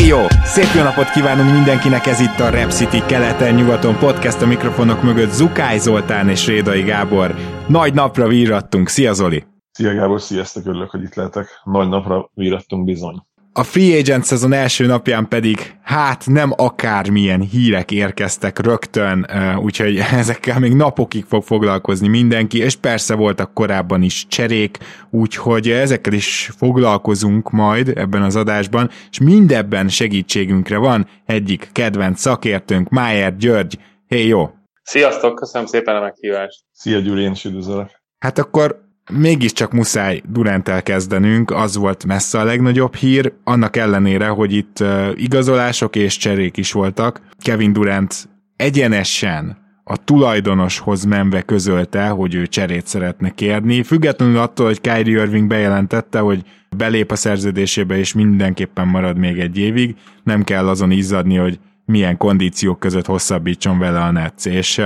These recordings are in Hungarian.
Éj jó! Szép jó napot kívánunk mindenkinek, ez itt a Rap City keleten-nyugaton podcast a mikrofonok mögött Zukály Zoltán és Rédai Gábor. Nagy napra vírattunk, szia Zoli! Szia Gábor, sziasztok, örülök, hogy itt lehetek. Nagy napra vírattunk bizony. A Free Agent szezon első napján pedig hát nem akármilyen hírek érkeztek rögtön, úgyhogy ezekkel még napokig fog foglalkozni mindenki, és persze voltak korábban is cserék, úgyhogy ezekkel is foglalkozunk majd ebben az adásban, és mindebben segítségünkre van egyik kedvenc szakértőnk, Májer György. Hé, jó! Sziasztok, köszönöm szépen a meghívást! Szia Gyuri, én is üdvözlök! Hát akkor mégiscsak muszáj Durantel kezdenünk, az volt messze a legnagyobb hír, annak ellenére, hogy itt igazolások és cserék is voltak. Kevin Durant egyenesen a tulajdonoshoz menve közölte, hogy ő cserét szeretne kérni, függetlenül attól, hogy Kyrie Irving bejelentette, hogy belép a szerződésébe, és mindenképpen marad még egy évig, nem kell azon izzadni, hogy milyen kondíciók között hosszabbítson vele a Netsz, és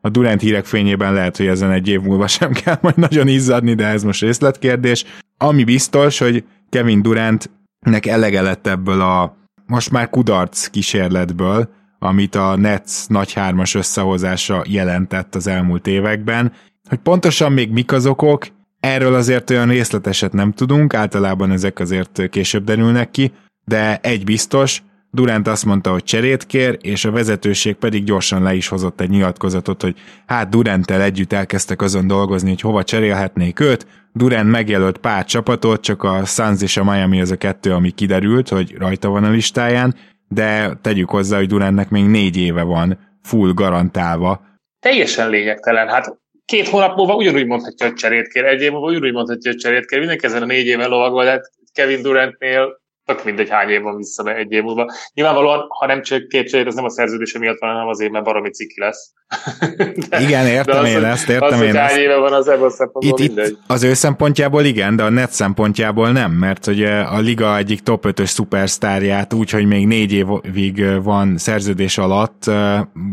a Durant hírek fényében lehet, hogy ezen egy év múlva sem kell majd nagyon izzadni, de ez most részletkérdés. Ami biztos, hogy Kevin Durantnek elege lett ebből a most már kudarc kísérletből, amit a Nets nagy hármas összehozása jelentett az elmúlt években. Hogy pontosan még mik az okok, erről azért olyan részleteset nem tudunk, általában ezek azért később derülnek ki, de egy biztos, Durant azt mondta, hogy cserét kér, és a vezetőség pedig gyorsan le is hozott egy nyilatkozatot, hogy hát Duranttel együtt elkezdtek azon dolgozni, hogy hova cserélhetnék őt. Durant megjelölt pár csapatot, csak a Suns és a Miami az a kettő, ami kiderült, hogy rajta van a listáján, de tegyük hozzá, hogy Durantnek még négy éve van full garantálva. Teljesen lényegtelen. Hát két hónap múlva ugyanúgy mondhatja, hogy cserét kér, egy év múlva ugyanúgy mondhatja, hogy cserét kér. Mindenki ezen a négy éve lovagol, de hát Kevin Durantnél tök mindegy hány év van vissza egy év múlva. Nyilvánvalóan, ha nem csak cserét, az nem a szerződése miatt van, hanem azért, mert baromi ciki lesz. de, igen, értem én ezt, értem az, én ezt. éve van az ebből itt, itt az ő szempontjából igen, de a net szempontjából nem, mert hogy a liga egyik top 5-ös szupersztárját úgy, hogy még négy évig van szerződés alatt,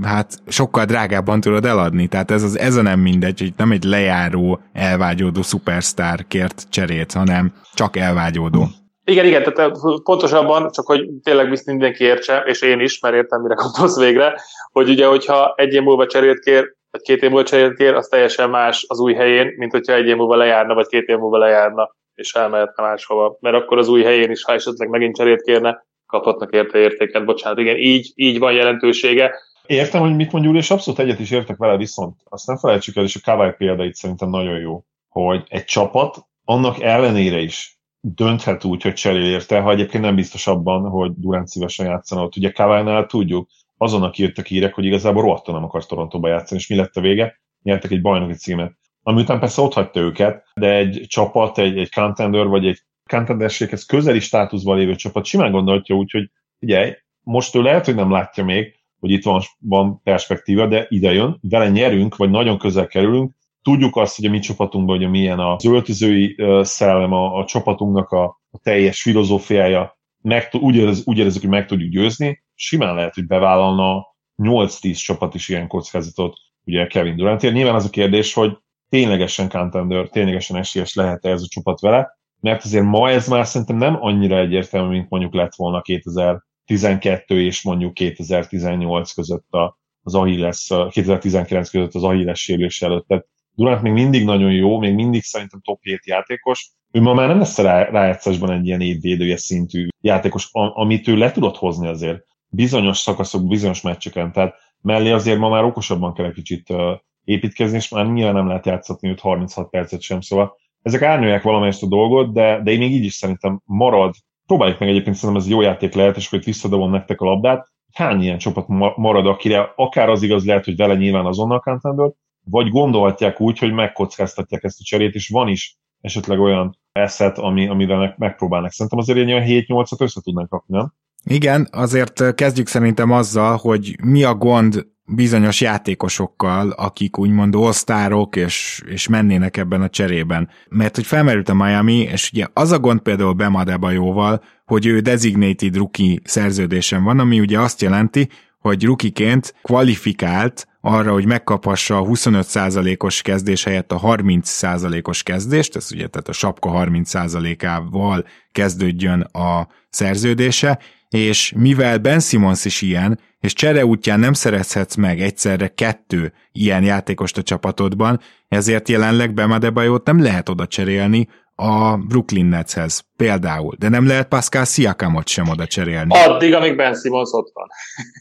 hát sokkal drágábban tudod eladni, tehát ez, az, ez a nem mindegy, hogy nem egy lejáró, elvágyódó szupersztár kért cserét, hanem csak elvágyódó. Igen, igen, tehát pontosabban, csak hogy tényleg mindenki értse, és én is, mert értem, mire gondolsz végre, hogy ugye, hogyha egy év múlva cserét kér, vagy két év múlva cserét kér, az teljesen más az új helyén, mint hogyha egy év múlva lejárna, vagy két év múlva lejárna, és elmehetne máshova. Mert akkor az új helyén is, ha esetleg megint cserét kérne, kaphatnak érte értéket. Bocsánat, igen, így, így van jelentősége. Értem, hogy mit mondjul, és abszolút egyet is értek vele, viszont azt nem felejtsük el, és a Kawai példa itt szerintem nagyon jó, hogy egy csapat annak ellenére is dönthet úgy, hogy cserél érte, ha egyébként nem biztos abban, hogy Durant szívesen játszana ott. Ugye Kawai-nál tudjuk, azonnak írtak hírek, hogy igazából rohadtan nem akar Torontóba játszani, és mi lett a vége? Nyertek egy bajnoki címet. Ami után persze ott hagyta őket, de egy csapat, egy, egy contender, vagy egy contenderséghez közeli státuszban lévő csapat simán gondolhatja úgy, hogy figyelj, most ő lehet, hogy nem látja még, hogy itt van, van perspektíva, de ide jön, vele nyerünk, vagy nagyon közel kerülünk, Tudjuk azt, hogy a mi csapatunkban hogy milyen az öltözői szellem, a, a csapatunknak a, a teljes filozófiája, meg, úgy, érez, úgy érezzük, hogy meg tudjuk győzni, simán lehet, hogy bevállalna 8-10 csapat is ilyen kockázatot, ugye Kevin Durantért. Nyilván az a kérdés, hogy ténylegesen contender, ténylegesen esélyes lehet-e ez a csapat vele, mert azért ma ez már szerintem nem annyira egyértelmű, mint mondjuk lett volna 2012 és mondjuk 2018 között a, az Achilles, 2019 között az Achilles sérülés előtt. Tehát Durant még mindig nagyon jó, még mindig szerintem top 7 játékos. Ő ma már nem lesz rá, rájátszásban egy ilyen évvédője szintű játékos, amit ő le tudott hozni azért bizonyos szakaszok, bizonyos meccseken. Tehát mellé azért ma már okosabban kell egy kicsit építkezni, és már nyilván nem lehet játszatni őt 36 percet sem, szóval ezek árnyalják valamelyest a dolgot, de, de én még így is szerintem marad. Próbáljuk meg egyébként, szerintem ez jó játék lehet, és hogy visszadobom nektek a labdát, hány ilyen csapat marad, akire akár az igaz lehet, hogy vele nyilván azonnal contender, vagy gondolhatják úgy, hogy megkockáztatják ezt a cserét, és van is esetleg olyan eszet, ami, amivel megpróbálnak. Szerintem azért ilyen 7-8-at össze tudnak kapni, nem? Igen, azért kezdjük szerintem azzal, hogy mi a gond bizonyos játékosokkal, akik úgymond osztárok, és, és mennének ebben a cserében. Mert hogy felmerült a Miami, és ugye az a gond például Bemadebajóval, hogy ő designated rookie szerződésen van, ami ugye azt jelenti, hogy rukiként kvalifikált arra, hogy megkaphassa a 25%-os kezdés helyett a 30%-os kezdést, ez ugye tehát a sapka 30%-ával kezdődjön a szerződése, és mivel Ben Simmons is ilyen, és csere útján nem szerezhetsz meg egyszerre kettő ilyen játékost a csapatodban, ezért jelenleg Bemadebayót nem lehet oda cserélni a Brooklyn Netshez például, de nem lehet Pascal Siakamot sem oda cserélni. Addig, amíg Ben Simmons ott van.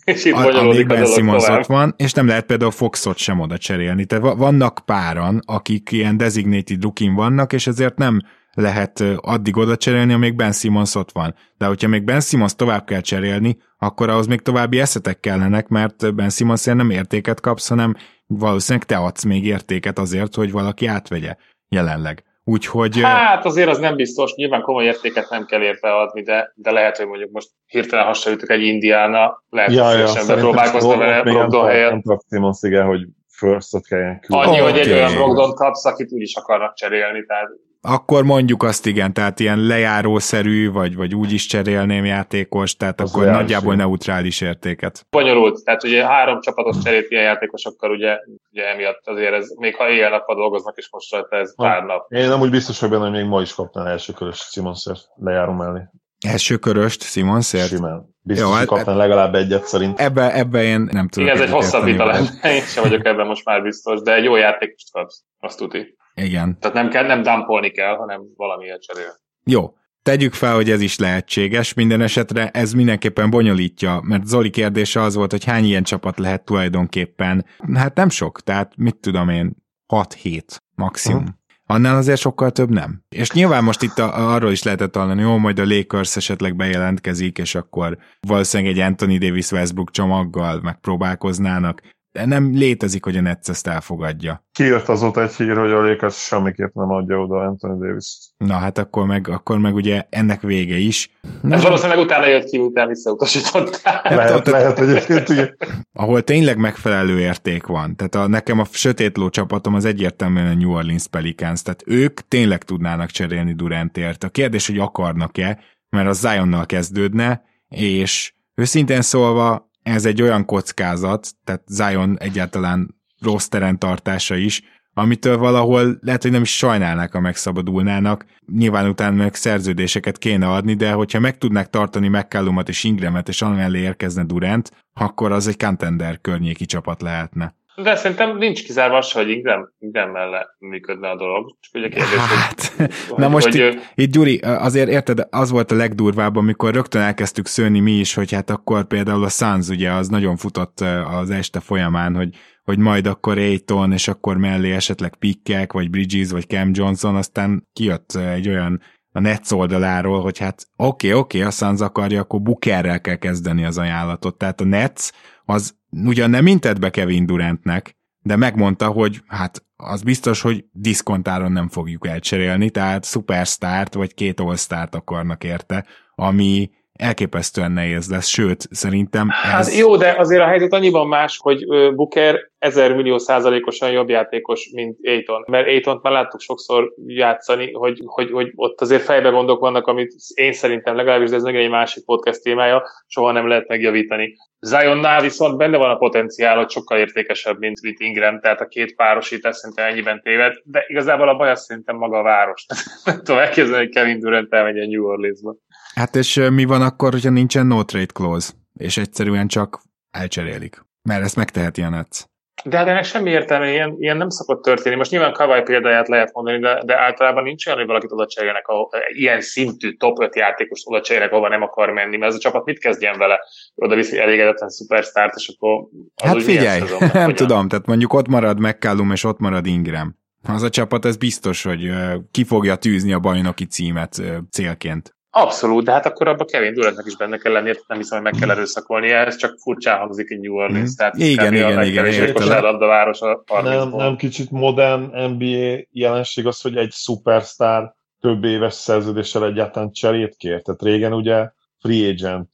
és itt Ad, amíg Ben Simmons ott van, és nem lehet például Foxot sem oda cserélni. Tehát vannak páran, akik ilyen designated rookie vannak, és ezért nem lehet addig oda cserélni, amíg Ben Simmons ott van. De hogyha még Ben Simmons tovább kell cserélni, akkor ahhoz még további eszetek kellenek, mert Ben Simmons nem értéket kapsz, hanem valószínűleg te adsz még értéket azért, hogy valaki átvegye jelenleg. Úgyhogy... Hát azért az nem biztos, nyilván komoly értéket nem kell érte adni, de, de lehet, hogy mondjuk most hirtelen hasonlítok egy Indiána, lehet, ja, hogy ja, sem próbálkozna vele Brogdon helyett. Nem tudok Simons, igen, hogy first-ot kelljen küldeni. Annyi, hogy egy olyan Brogdon kapsz, akit úgyis akarnak cserélni, tehát akkor mondjuk azt igen, tehát ilyen lejárószerű, vagy, vagy úgy is cserélném játékos, tehát az akkor nagyjából szín. neutrális értéket. Bonyolult, tehát ugye három csapatos cserélt ilyen játékosokkal, ugye, ugye emiatt azért ez, még ha éjjel-nappal dolgoznak, és most rajta ez pár nap. Én nem úgy biztos hogy benne, hogy még ma is kapnál első körös Simonszert lejáró mellé. Első köröst Simonszert? Simán. Biztos, Jó, hogy hát- kapnál legalább egyet szerint. Ebbe, ebbe én nem tudom. Igen, ez egy hosszabb vita lenne, én sem vagyok ebben most már biztos, de egy jó játékost kapsz, azt tuti. Igen. Tehát nem, kell, nem dumpolni kell, hanem valamiért cserél. Jó. Tegyük fel, hogy ez is lehetséges, minden esetre ez mindenképpen bonyolítja, mert Zoli kérdése az volt, hogy hány ilyen csapat lehet tulajdonképpen. Hát nem sok, tehát mit tudom én, 6-7 maximum. Uh-huh. Annál azért sokkal több nem. És nyilván most itt a, arról is lehetett hallani, jó, majd a Lakers esetleg bejelentkezik, és akkor valószínűleg egy Anthony Davis Westbrook csomaggal megpróbálkoznának nem létezik, hogy a Nets ezt elfogadja. Kiírt azóta egy hír, hogy a Lakers semmiképp nem adja oda Anthony davis Na hát akkor meg, akkor meg ugye ennek vége is. Ez valószínűleg utána jött ki, utána visszautasították. Lehet, lehet egyébként, igen. Ahol tényleg megfelelő érték van. Tehát a, nekem a sötétló csapatom az egyértelműen a New Orleans Pelicans, tehát ők tényleg tudnának cserélni Durantért. A kérdés, hogy akarnak-e, mert az Zionnal kezdődne, és őszintén szólva ez egy olyan kockázat, tehát Zion egyáltalán rossz tartása is, amitől valahol lehet, hogy nem is sajnálnák, ha megszabadulnának. Nyilván utána meg szerződéseket kéne adni, de hogyha meg tudnák tartani McCallumot és Ingramet, és amellé érkezne Durant, akkor az egy contender környéki csapat lehetne. De szerintem nincs kizárva az, hogy Ingram, Ingram mellett működne a dolog. Csak ugye kérdés, hát, hogy, na most hogy, itt, itt, Gyuri, azért érted, az volt a legdurvább, amikor rögtön elkezdtük szőni mi is, hogy hát akkor például a Suns ugye az nagyon futott az este folyamán, hogy, hogy majd akkor Aiton, és akkor mellé esetleg Pickek, vagy Bridges, vagy Cam Johnson, aztán kijött egy olyan a Nets oldaláról, hogy hát oké, okay, oké, okay, a Suns akarja, akkor Bookerrel kell kezdeni az ajánlatot. Tehát a Nets az ugyan nem intett be Kevin Durantnek, de megmondta, hogy hát az biztos, hogy diszkontáron nem fogjuk elcserélni, tehát szupersztárt vagy két all akarnak érte, ami elképesztően nehéz lesz, sőt, szerintem hát ez... Hát jó, de azért a helyzet annyiban más, hogy Booker ezer millió százalékosan jobb játékos, mint Aiton. Mert Aiton már láttuk sokszor játszani, hogy, hogy, hogy ott azért fejbe gondok vannak, amit én szerintem legalábbis, de ez meg egy másik podcast témája, soha nem lehet megjavítani. Zionnál viszont benne van a potenciál, hogy sokkal értékesebb, mint, mint Ingram, tehát a két párosítás szerintem ennyiben téved, de igazából a baj az szerintem maga a város. nem tudom elképzelni, hogy Kevin Durant elmegy a New Orleansba. Hát és mi van akkor, hogyha nincsen no trade clause, és egyszerűen csak elcserélik? Mert ezt megteheti a Nets. De hát ennek semmi értelme, ilyen, ilyen nem szokott történni. Most nyilván Kawai példáját lehet mondani, de, de általában nincs olyan, hogy valakit oda cserélnek, ahol, ilyen szintű top 5 játékos oda cserélnek, ahova nem akar menni, mert ez a csapat mit kezdjen vele? Oda viszi elégedetlen szupersztárt, és akkor az Hát figyelj, szezon, nem tudom, tehát mondjuk ott marad McCallum, és ott marad Ingram. Az a csapat, ez biztos, hogy ki fogja tűzni a bajnoki címet célként. Abszolút, de hát akkor abban Kevin Durantnak is benne kell lenni, nem hiszem, hogy meg kell erőszakolni, ez csak furcsán hangzik egy New Orleans, mm. tehát igen, igen, igen, igen, a város a nem, nem kicsit modern NBA jelenség az, hogy egy szupersztár több éves szerződéssel egyáltalán cserét kér. Tehát régen ugye free agent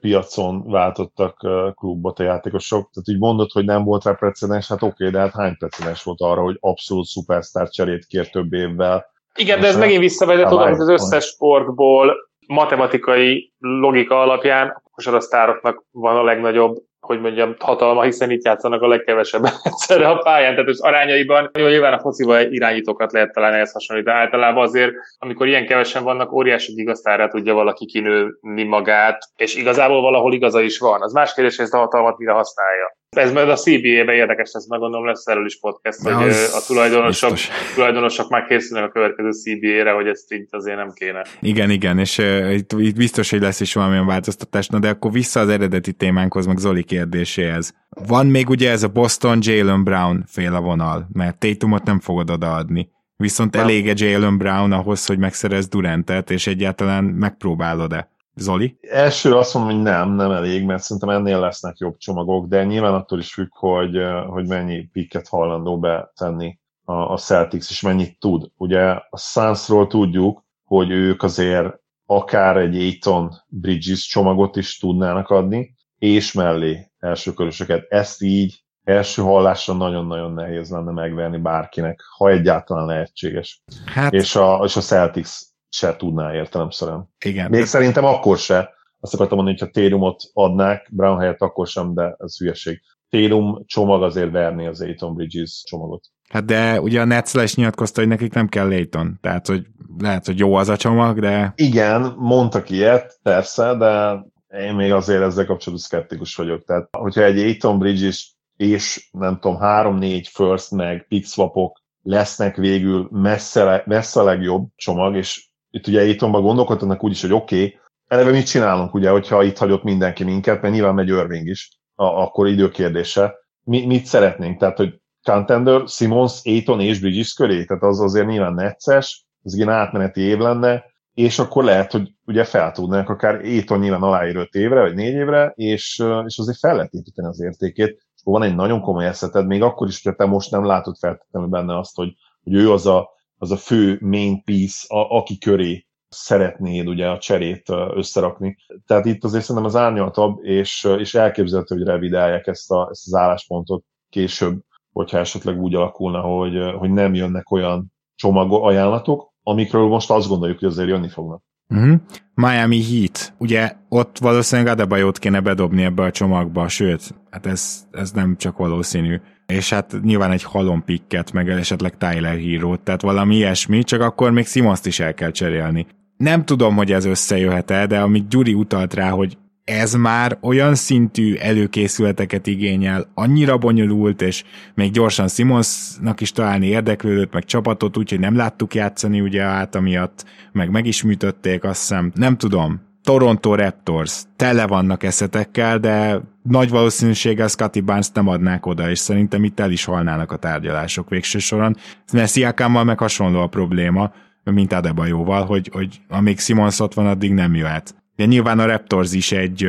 piacon váltottak klubot a játékosok, tehát így mondod, hogy nem volt rá precedens, hát oké, de hát hány precedens volt arra, hogy abszolút szupersztár cserét kér több évvel. Igen, de ez megint visszavezet oda, hogy az összes sportból matematikai logika alapján a kosarasztároknak van a legnagyobb hogy mondjam, hatalma, hiszen itt játszanak a legkevesebb egyszerre a pályán, tehát az arányaiban, jó, nyilván a focival irányítókat lehet talán ehhez hasonlítani, de általában azért, amikor ilyen kevesen vannak, óriási gigasztárra tudja valaki kinőni magát, és igazából valahol igaza is van. Az más kérdés, hogy ezt a hatalmat mire használja. Ez majd a CBA-ben érdekes lesz, meg gondolom lesz erről is podcast, hogy a tulajdonosok, tulajdonosok már készülnek a következő CBA-re, hogy ezt így azért nem kéne. Igen, igen, és uh, itt, itt biztos, hogy lesz is valamilyen változtatás, na de akkor vissza az eredeti témánkhoz, meg Zoli kérdéséhez. Van még ugye ez a Boston Jalen Brown fél a vonal, mert Tatumot nem fogod odaadni. Viszont elég egy Jalen Brown ahhoz, hogy megszerez Durantet, és egyáltalán megpróbálod-e? Zoli? Első azt mondom, hogy nem, nem elég, mert szerintem ennél lesznek jobb csomagok, de nyilván attól is függ, hogy, hogy mennyi picket hajlandó betenni a, a Celtics, és mennyit tud. Ugye a Sunsról tudjuk, hogy ők azért akár egy Aiton Bridges csomagot is tudnának adni, és mellé első körösöket. Ezt így első hallásra nagyon-nagyon nehéz lenne megverni bárkinek, ha egyáltalán lehetséges. Hát... És, a, és a Celtics se tudná értelemszerűen. Igen. Még de... szerintem akkor se. Azt akartam mondani, hogy ha Térumot adnák, Brown helyett akkor sem, de ez hülyeség. Térum csomag azért verni az Aiton Bridges csomagot. Hát de ugye a Nets is nyilatkozta, hogy nekik nem kell Layton, tehát hogy lehet, hogy jó az a csomag, de... Igen, mondtak ilyet, persze, de én még azért ezzel kapcsolatban szkeptikus vagyok. Tehát, hogyha egy Aiton Bridges és nem tudom, három-négy first meg pick swapok lesznek végül messze, messze a legjobb csomag, és itt ugye Aitonban gondolkodtak úgyis, hogy oké, okay, eleve mit csinálunk, ugye, hogyha itt hagyott mindenki minket, mert nyilván megy Irving is, a, akkor időkérdése. Mi, mit szeretnénk? Tehát, hogy Contender, Simons, Aiton és Bridges köré, tehát az azért nyilván necces, az ilyen átmeneti év lenne, és akkor lehet, hogy ugye fel tudnánk akár Aiton nyilván aláír 5 évre, vagy 4 évre, és, és azért fel lehet építeni az értékét, és van egy nagyon komoly eszeted, még akkor is, hogyha te most nem látod feltétlenül benne azt, hogy, hogy ő az a az a fő main piece, a, aki köré szeretnéd ugye a cserét összerakni. Tehát itt azért szerintem az árnyaltabb, és, és elképzelhető, hogy revidálják ezt, a, ezt az álláspontot később, hogyha esetleg úgy alakulna, hogy, hogy nem jönnek olyan csomag ajánlatok, amikről most azt gondoljuk, hogy azért jönni fognak. Uh-huh. Miami Heat, ugye ott valószínűleg Adebayot kéne bedobni ebbe a csomagba, sőt, hát ez, ez nem csak valószínű és hát nyilván egy halom pikket, meg esetleg Tyler hero tehát valami ilyesmi, csak akkor még Simonszt is el kell cserélni. Nem tudom, hogy ez összejöhet-e, de amit Gyuri utalt rá, hogy ez már olyan szintű előkészületeket igényel, annyira bonyolult, és még gyorsan Simonsnak is találni érdeklődött, meg csapatot, úgyhogy nem láttuk játszani ugye át amiatt, meg meg is műtötték, azt hiszem. Nem tudom, Toronto Raptors tele vannak eszetekkel, de nagy valószínűséggel Scotty Barnes nem adnák oda, és szerintem itt el is halnának a tárgyalások végső soron. Mert Sziakámmal meg hasonló a probléma, mint Adebajóval, hogy, hogy amíg Simons ott van, addig nem jöhet. De nyilván a Raptors is egy,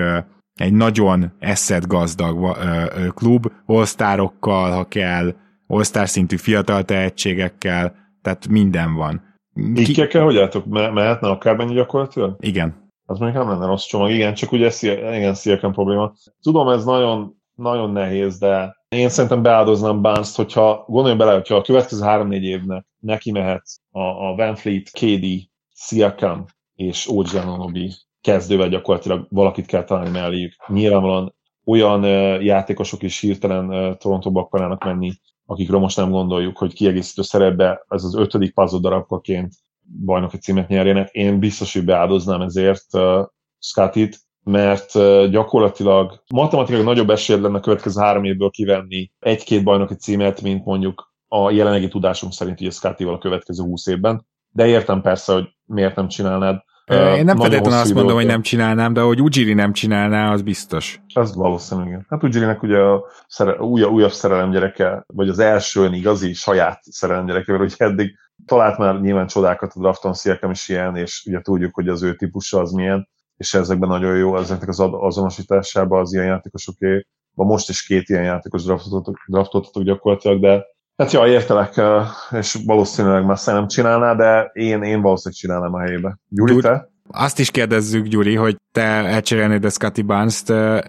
egy nagyon eszed gazdag klub, osztárokkal, ha kell, osztár szintű fiatal tehetségekkel, tehát minden van. Pikkekkel, hogy álltok? Me- mehetne akár mennyi gyakorlatilag? Igen az még nem lenne rossz csomag. Igen, csak ugye igen, Sziakem probléma. Tudom, ez nagyon, nagyon nehéz, de én szerintem beáldoznám barnes hogyha gondolj bele, hogyha a következő három-négy évnek neki mehet a, a Van Fleet, KD, Siakam és OG Anunobi kezdővel gyakorlatilag valakit kell találni melléjük. Nyilvánvalóan olyan játékosok is hirtelen Torontóba akarnának menni, akikről most nem gondoljuk, hogy kiegészítő szerepbe ez az ötödik puzzle darabkaként bajnoki címet nyerjenek. Én biztos, hogy beáldoznám ezért uh, Scottit, mert uh, gyakorlatilag matematikailag nagyobb esély lenne a következő három évből kivenni egy-két bajnoki címet, mint mondjuk a jelenlegi tudásunk szerint ugye Scottival a következő húsz évben. De értem persze, hogy miért nem csinálnád. Én nem feltétlenül azt mondom, hogy nem csinálnám, de hogy Ujiri nem csinálná, az biztos. Ez valószínű, igen. Hát Ujirinek ugye a szere, újabb, újabb szerelem gyereke, vagy az első olyan igazi saját szerelem gyereke, mert ugye eddig talált már nyilván csodákat a drafton, Sziakam is ilyen, és ugye tudjuk, hogy az ő típusa az milyen, és ezekben nagyon jó, ezeknek az azonosításában az ilyen játékosoké. Most is két ilyen játékos draftoltatok, draftoltatok gyakorlatilag, de Hát ja, értelek, és valószínűleg messze nem csinálná, de én, én valószínűleg csinálnám a helyébe. Gyuri, te? Azt is kérdezzük, Gyuri, hogy te elcserélnéd a Scotty barnes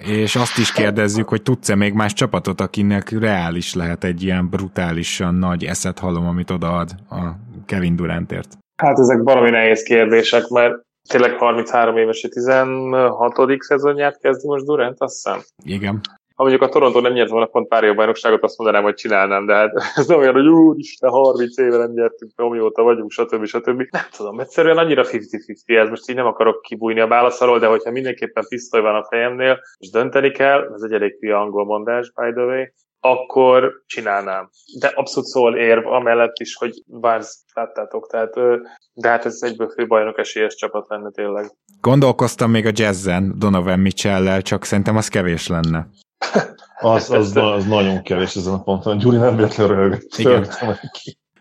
és azt is kérdezzük, hogy tudsz-e még más csapatot, akinek reális lehet egy ilyen brutálisan nagy eszet halom, amit odaad a Kevin Durantért? Hát ezek valami nehéz kérdések, mert tényleg 33 éves, 16. szezonját kezdi most Durant, azt hiszem. Igen. Ha mondjuk a Toronto nem nyert volna pont pár bajnokságot, azt mondanám, hogy csinálnám, de hát ez nem olyan, hogy úristen, 30 éve nem nyertünk, amióta vagyunk, stb. stb. Nem tudom, egyszerűen annyira 50-50 ez, most így nem akarok kibújni a válasz alól, de hogyha mindenképpen pisztoly van a fejemnél, és dönteni kell, ez egy elég hülye angol mondás, by the way, akkor csinálnám. De abszolút szól érv amellett is, hogy Barnes láttátok, tehát, de hát ez egyből főbajnok esélyes csapat lenne tényleg. Gondolkoztam még a jazzen Donovan mitchell csak szerintem az kevés lenne. Az, az, az, nagyon kevés ezen a ponton. Gyuri nem véletlenül röhögött. Igen.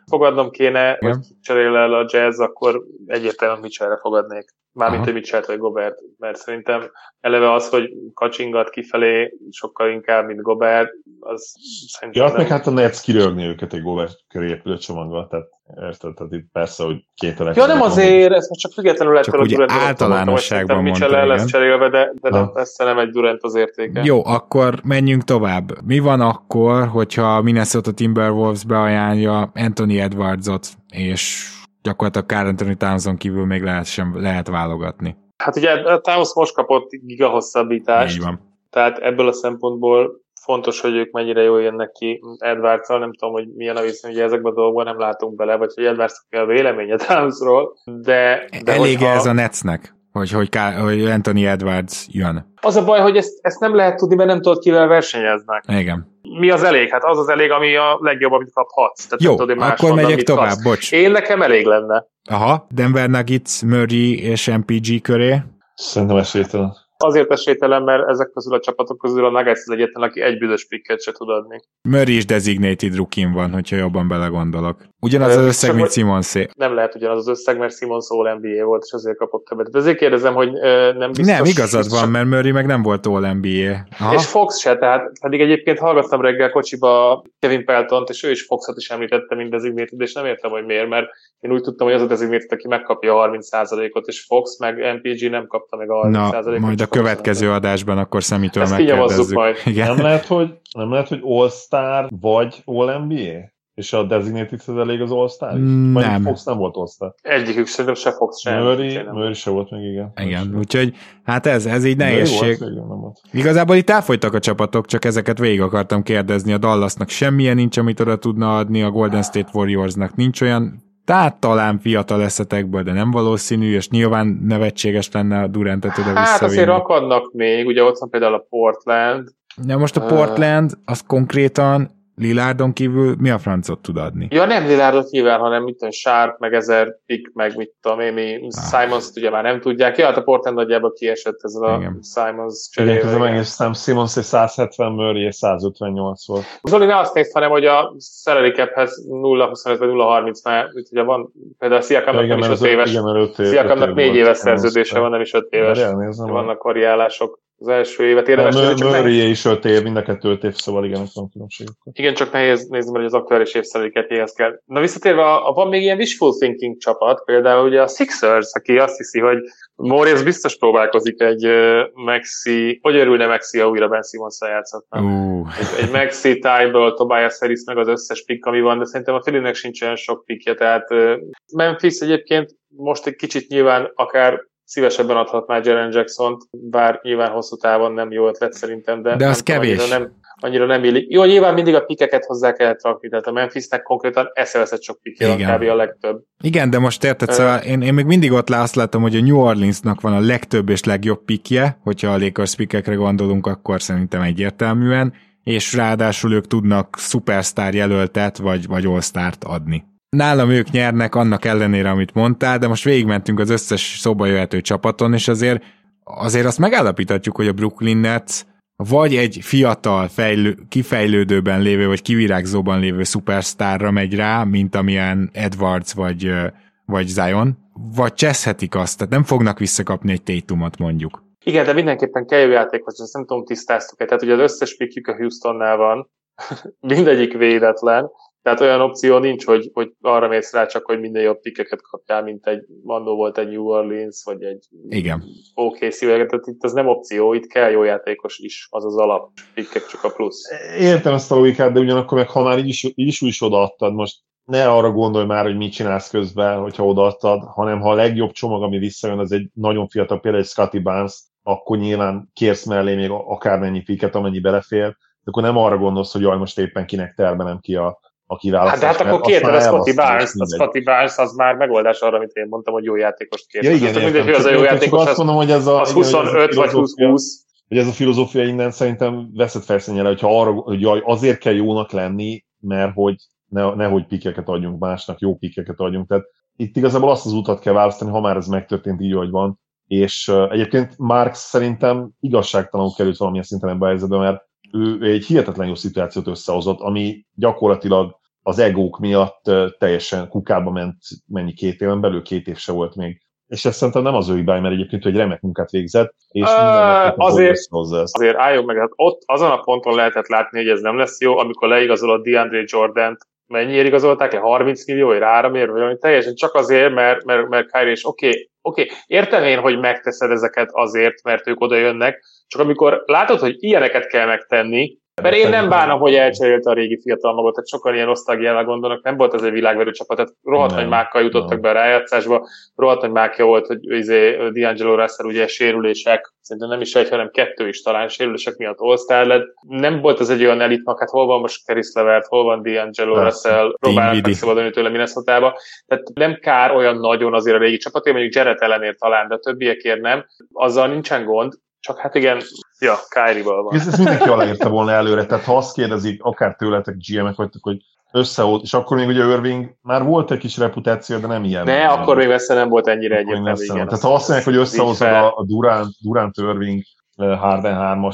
Fogadnom kéne, Igen. hogy cserél el a jazz, akkor egyértelműen Mitchellre fogadnék. Mármint, hogy Mitchell vagy Gobert, mert szerintem eleve az, hogy kacsingat kifelé sokkal inkább, mint Gobert, az szerintem... Ja, hát meg hát a Nets kirögni őket egy Gobert köré épülő csomaggal, tehát érted, tehát itt persze, hogy két elek. Ja, nem azért, ez most csak függetlenül lehet a Durant. általánosságban mondtam, Mitchell el lesz cserélve, de, de nem, persze nem egy Durant az értéke. Jó, akkor menjünk tovább. Mi van akkor, hogyha Minnesota Timberwolves beajánlja Anthony Edwardsot, és gyakorlatilag Carl Anthony Townson kívül még lehet, sem, lehet válogatni. Hát ugye a Towns most kapott gigahosszabbítást. Így van. Tehát ebből a szempontból fontos, hogy ők mennyire jól jönnek ki edwards nem tudom, hogy milyen a viszony, ugye ezekben a dolgokban nem látunk bele, vagy hogy Edwards a véleménye Townsról, de... de Elég hogyha... ez a Netsnek, hogy, hogy, hogy Anthony Edwards jön. Az a baj, hogy ezt, ezt nem lehet tudni, mert nem tudod, kivel versenyeznek. Igen. Mi az elég? Hát az az elég, ami a legjobb, amit kaphatsz. Tehát Jó, tudod, akkor van, megyek tovább, kapsz. bocs. Én nekem elég lenne. Aha, Denver Nuggets, Murray és MPG köré. Szerintem esélytelen azért esélytelen, mert ezek közül a csapatok közül a Nuggets az egyetlen, aki egy büdös picket se tud adni. Murray is designated rookie van, hogyha jobban belegondolok. Ugyanaz az összeg, mint Simonszé. Nem lehet ugyanaz az összeg, mert Simons All NBA volt, és azért kapott többet. De azért kérdezem, hogy nem biztos... Nem, igazad van, mert Murray meg nem volt All NBA. Aha. És Fox se, tehát pedig egyébként hallgattam reggel kocsiba Kevin Peltont, és ő is Foxot is említette, mint designated, és nem értem, hogy miért, mert én úgy tudtam, hogy az a designated, aki megkapja a 30%-ot, és Fox meg MPG nem kapta meg a 30%-ot. Na, majd a következő adásban akkor szemítől megkérdezzük. majd. Igen. Nem lehet, hogy, nem lehet, hogy All-Star vagy All-NBA? És a Designated az elég az All-Star is? Nem. Fox nem volt All-Star. Egyikük szerintem se Fox sem. Murray, Murray se volt még, igen. Igen, úgyhogy hát ez, ez így nehézség. Volt. Igazából itt elfogytak a csapatok, csak ezeket végig akartam kérdezni. A Dallasnak semmilyen nincs, amit oda tudna adni, a Golden State Warriorsnak nincs olyan tehát talán fiatal eszetekből, de nem valószínű, és nyilván nevetséges lenne a Durantet oda Hát azért akadnak még, ugye ott van például a Portland. Ja, most a Portland, az konkrétan Lilárdon kívül mi a francot tud adni? Ja, nem Lilárdot nyilván, hanem mit tudom, Sharp, meg ezer pick, meg mit tudom én, mi ah. Simons ugye már nem tudják. Ja, hát a Portland nagyjából kiesett ez a Igen. Simons cserél. Igen, megnéztem, Simons egy 170, Murray 158 volt. Zoli ne azt nézd, hanem hogy a salary caphez 0-25 vagy 0-30-nál, ugye van például a Sziakamnak nem is 5 éves. Sziakamnak 4 éves szerződése van, nem is 5 éves. Vannak variálások az első évet érdemes. A Murray is 5 év, mind a kettő 5 év, szóval igen, van különbség. Igen, csak nehéz nézni, mert az aktuális évszerűketéhez kell. Na visszatérve, a, a, van még ilyen wishful thinking csapat, például ugye a Sixers, aki azt hiszi, hogy Morris biztos próbálkozik egy uh, Maxi, hogy örülne Maxi, ha újra Ben simmons játszhatna. Uh. Egy, egy Maxi, Tybalt, Tobias Harris, meg az összes pick, ami van, de szerintem a Filinek sincs olyan sok pickje, tehát uh, Memphis egyébként most egy kicsit nyilván akár szívesebben adhatná Jaren Jackson-t, bár nyilván hosszú távon nem jó ötlet szerintem, de, de az nem kevés. Annyira nem, annyira nem illik. Jó, nyilván mindig a pikeket hozzá kellett rakni, tehát a Memphisnek konkrétan eszeveszett sok pikje van, kb. a legtöbb. Igen, de most érted, uh, szóval én, én még mindig ott azt látom, hogy a New Orleansnak van a legtöbb és legjobb pikje, hogyha a Lakers pikekre gondolunk, akkor szerintem egyértelműen, és ráadásul ők tudnak szupersztár jelöltet, vagy, vagy all adni nálam ők nyernek annak ellenére, amit mondtál, de most végigmentünk az összes szóba jöhető csapaton, és azért, azért azt megállapíthatjuk, hogy a Brooklyn Nets vagy egy fiatal, fejlő, kifejlődőben lévő, vagy kivirágzóban lévő szupersztárra megy rá, mint amilyen Edwards vagy, vagy Zion, vagy cseszhetik azt, tehát nem fognak visszakapni egy Tatumot mondjuk. Igen, de mindenképpen kell jó játékos, ezt nem tudom, tisztáztuk -e. Tehát ugye az összes pikjük a Houstonnál van, mindegyik védetlen, Tehát olyan opció nincs, hogy, hogy arra mész rá csak, hogy minden jobb pikkeket kapjál, mint egy Mandó volt egy New Orleans, vagy egy Igen. OKC, tehát itt az nem opció, itt kell jó játékos is, az az alap, pikkek csak a plusz. Értem ezt a logikát, de ugyanakkor meg ha már így is, így is, úgy is odaadtad, most ne arra gondolj már, hogy mit csinálsz közben, hogyha odaadtad, hanem ha a legjobb csomag, ami visszajön, az egy nagyon fiatal, például egy Scotty Barnes, akkor nyilván kérsz mellé még akármennyi piket, amennyi belefér, de akkor nem arra gondolsz, hogy jaj, most éppen kinek termelem ki a, a kiválasztás. Hát, de hát akkor kérted a Scotty Barnes, a Scotty Barnes az már megoldás arra, amit én mondtam, hogy jó játékost kérsz. Ja, igen, értem, mindegy, az a jó játékos, azt mondom, hogy ez a, az 25 vagy 20-20. Hogy ez a filozófia innen szerintem veszett felszínjel, hogyha arra, hogy jaj, azért kell jónak lenni, mert hogy ne, nehogy pikeket adjunk másnak, jó pikeket adjunk. Tehát itt igazából azt az utat kell választani, ha már ez megtörtént így, hogy van. És uh, egyébként Marx szerintem igazságtalanul került valamilyen szinten ebbe a helyzetbe, mert ő egy hihetetlen jó szituációt összehozott, ami gyakorlatilag az egók miatt teljesen kukába ment mennyi két éven belül, két év se volt még. És ez szerintem nem az ő hibája, mert egyébként egy remek munkát végzett, és uh, azért, azért álljon meg, hát ott azon a ponton lehetett látni, hogy ez nem lesz jó, amikor leigazolod DeAndre Jordan-t mennyiért igazolták le? 30 millióért, háromért, vagy valami teljesen csak azért, mert, mert, mert Kyrie és oké, okay, oké, okay, értem én, hogy megteszed ezeket azért, mert ők oda jönnek, csak amikor látod, hogy ilyeneket kell megtenni, mert én nem bánom, hogy elcserélte a régi fiatal magot, tehát sokan ilyen osztagiával gondolnak, nem volt ez egy világverő csapat, tehát rohadt nagy mákkal jutottak nem. be a rájátszásba, rohadt nagy mákja volt, hogy izé, D'Angelo Russell ugye sérülések, szerintem nem is egy, hanem kettő is talán sérülések miatt all lett. Nem volt ez egy olyan elit hát hol van most Keris Levert, hol van D'Angelo Russell, próbálnak megszabadulni tőle minnesota Tehát nem kár olyan nagyon azért a régi csapatért, mondjuk Jared ellenér talán, de a többiekért nem. Azzal nincsen gond, csak hát igen, ja, Kyrie-val van. Ez, ez mindenki aláírta volna előre, tehát ha azt kérdezik, akár tőletek GM-ek vagytok, hogy összeolt, és akkor még ugye Irving már volt egy kis reputáció, de nem ilyen. Ne, akkor még messze nem volt ennyire egyértelmű. Tehát ha azt mondják, hogy összehozod a, a Durant, Durant Irving eh, Harden 3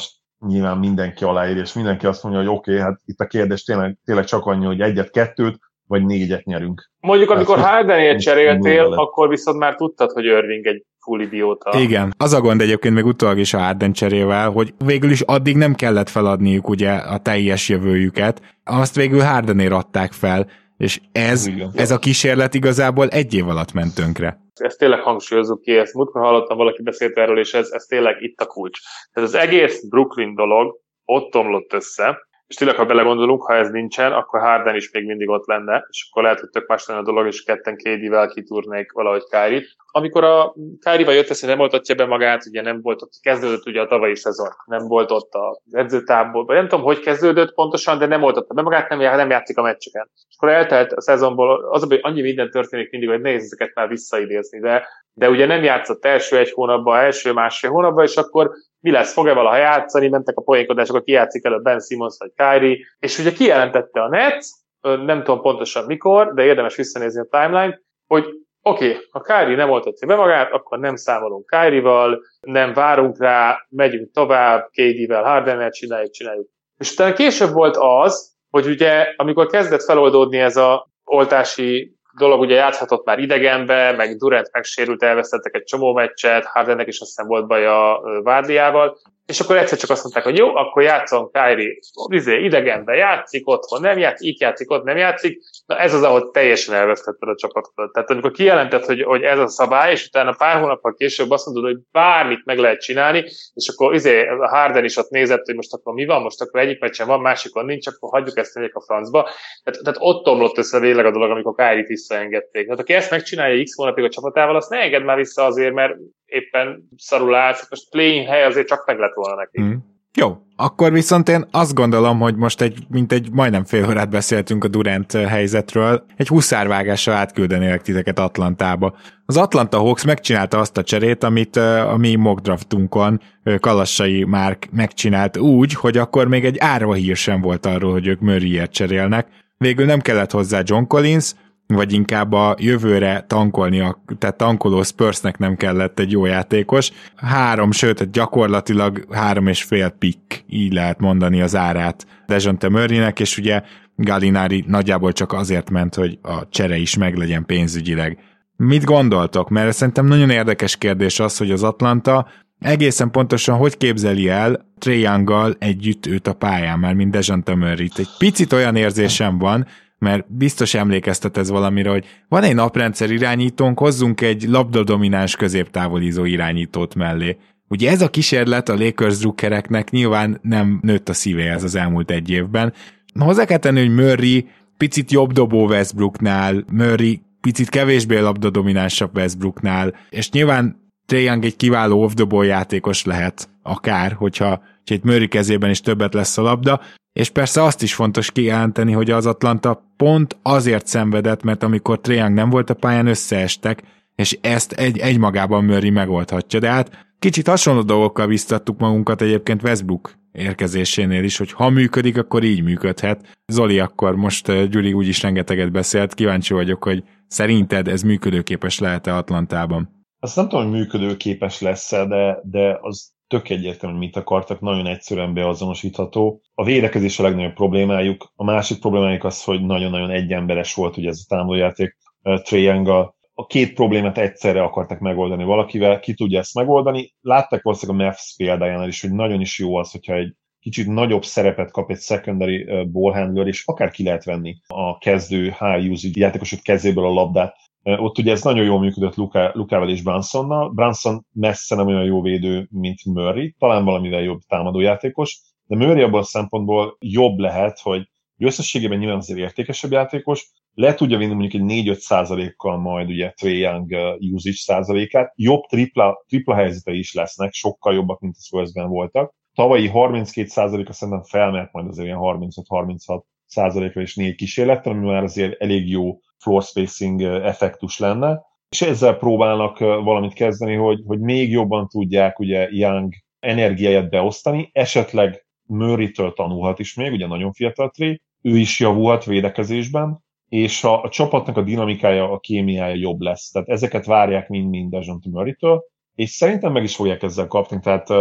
nyilván mindenki aláír, és mindenki azt mondja, hogy oké, okay, hát itt a kérdés tényleg, tényleg csak annyi, hogy egyet, kettőt, vagy négyet nyerünk. Mondjuk, amikor Hardenért cseréltél, akkor viszont már tudtad, hogy Irving egy full idióta. Igen. Az a gond egyébként még utólag is a Harden cserével, hogy végül is addig nem kellett feladniuk ugye a teljes jövőjüket, azt végül Hardenért adták fel, és ez, Igen. ez a kísérlet igazából egy év alatt ment tönkre. Ezt tényleg hangsúlyozzuk ki, ezt múltkor hallottam, valaki beszélt erről, és ez, ez tényleg itt a kulcs. Tehát az egész Brooklyn dolog ott omlott össze, és tényleg, ha belegondolunk, ha ez nincsen, akkor Harden is még mindig ott lenne, és akkor lehet, hogy tök más lenne a dolog, és ketten KD-vel kitúrnék valahogy Kyrie-t. Amikor a Kyrie-val jött, ezt nem oltatja be magát, ugye nem volt ott, kezdődött ugye a tavalyi szezon, nem volt ott az edzőtából, nem tudom, hogy kezdődött pontosan, de nem oltatta be magát, nem, nem játszik a meccseken. És akkor eltelt a szezonból, az, hogy annyi minden történik mindig, hogy nehéz ezeket már visszaidézni, de, de ugye nem játszott első egy hónapban, első másfél hónapban, és akkor mi lesz, fog-e valaha játszani, mentek a poénkodások, aki játszik előbb Ben Simmons vagy Kyrie, és ugye kijelentette a net, nem tudom pontosan mikor, de érdemes visszanézni a timeline, hogy oké, okay, ha Kyrie nem oltatja be magát, akkor nem számolunk Kyrie-val, nem várunk rá, megyünk tovább, KD-vel, Harden-el csináljuk, csináljuk. És utána később volt az, hogy ugye, amikor kezdett feloldódni ez a oltási dolog ugye játszhatott már idegenbe, meg Durant megsérült, elvesztettek egy csomó meccset, Hardennek is azt hiszem volt baj a Vádliával, és akkor egyszer csak azt mondták, hogy jó, akkor játszom Kyrie izé, idegenben játszik, otthon nem játszik, itt játszik, ott nem játszik. Na ez az, ahol teljesen elvesztetted a csapatot. Tehát amikor kijelentett, hogy, hogy ez a szabály, és utána pár hónappal később azt mondod, hogy bármit meg lehet csinálni, és akkor izé, a Harden is ott nézett, hogy most akkor mi van, most akkor egyik meccsen van, másikon nincs, akkor hagyjuk ezt megyek a francba. Tehát, tehát ott omlott össze végleg a dolog, amikor Kyrie-t visszaengedték. Tehát aki ezt megcsinálja x hónapig a csapatával, azt ne engedd már vissza azért, mert éppen szarul állsz, most playing hely azért csak meg lett volna neki. Mm. Jó, akkor viszont én azt gondolom, hogy most egy, mint egy majdnem fél órát beszéltünk a Durant helyzetről, egy huszárvágással átküldenélek titeket Atlantába. Az Atlanta Hawks megcsinálta azt a cserét, amit a mi mock draftunkon Kalassai már megcsinált úgy, hogy akkor még egy árva hír sem volt arról, hogy ők Murrayért cserélnek. Végül nem kellett hozzá John Collins, vagy inkább a jövőre tankolni, tehát tankoló Spursnek nem kellett egy jó játékos. Három, sőt, gyakorlatilag három és fél pick, így lehet mondani az árát Dejonte Murraynek, és ugye Gallinari nagyjából csak azért ment, hogy a csere is meglegyen pénzügyileg. Mit gondoltok? Mert szerintem nagyon érdekes kérdés az, hogy az Atlanta egészen pontosan hogy képzeli el Trae együtt őt a pályán, már mint Dejounte Murray-t. Egy picit olyan érzésem van, mert biztos emlékeztet ez valamire, hogy van egy naprendszer irányítónk, hozzunk egy labdadomináns középtávolízó irányítót mellé. Ugye ez a kísérlet a Lakers drukkereknek nyilván nem nőtt a szívéhez az elmúlt egy évben. Hozzá kell tenni, hogy Murray picit jobb dobó Westbrooknál, Murray picit kevésbé labdadominánsabb Westbrooknál, és nyilván Trae Young egy kiváló off játékos lehet, akár, hogyha egy Murray kezében is többet lesz a labda, és persze azt is fontos kijelenteni, hogy az Atlanta pont azért szenvedett, mert amikor Young nem volt a pályán, összeestek, és ezt egy, egymagában Murray megoldhatja. De hát kicsit hasonló dolgokkal biztattuk magunkat egyébként Westbrook érkezésénél is, hogy ha működik, akkor így működhet. Zoli, akkor most Gyuri úgyis rengeteget beszélt, kíváncsi vagyok, hogy szerinted ez működőképes lehet-e Atlantában? Azt nem tudom, hogy működőképes lesz-e, de, de az tök egyértelmű, mit akartak, nagyon egyszerűen beazonosítható. A védekezés a legnagyobb problémájuk, a másik problémájuk az, hogy nagyon-nagyon egyemberes volt ugye ez a támadójáték uh, Triangle. A két problémát egyszerre akartak megoldani valakivel, ki tudja ezt megoldani. Látták valószínűleg a Mavs példájánál is, hogy nagyon is jó az, hogyha egy kicsit nagyobb szerepet kap egy secondary ballhandler, és akár ki lehet venni a kezdő high usage játékosok kezéből a labdát. Ott ugye ez nagyon jól működött Luka, Lukával és Brunsonnal. Brunson messze nem olyan jó védő, mint Murray, talán valamivel jobb támadójátékos, de Murray abban a szempontból jobb lehet, hogy összességében nyilván azért értékesebb játékos, le tudja vinni mondjuk egy 4-5 százalékkal majd ugye Trae Young usage százalékát, jobb tripla, tripla helyzete is lesznek, sokkal jobbak, mint a Spursben voltak. Tavalyi 32 százaléka szerintem felmert majd azért ilyen 35-36 százalékra és négy kísérlettel, ami már azért elég jó floor spacing effektus lenne, és ezzel próbálnak valamit kezdeni, hogy, hogy még jobban tudják ugye Young energiáját beosztani, esetleg Murray-től tanulhat is még, ugye nagyon fiatal tré, ő is javulhat védekezésben, és a, a csapatnak a dinamikája, a kémiája jobb lesz. Tehát ezeket várják mind-mind Dejounte Murray-től, és szerintem meg is fogják ezzel kapni, tehát uh,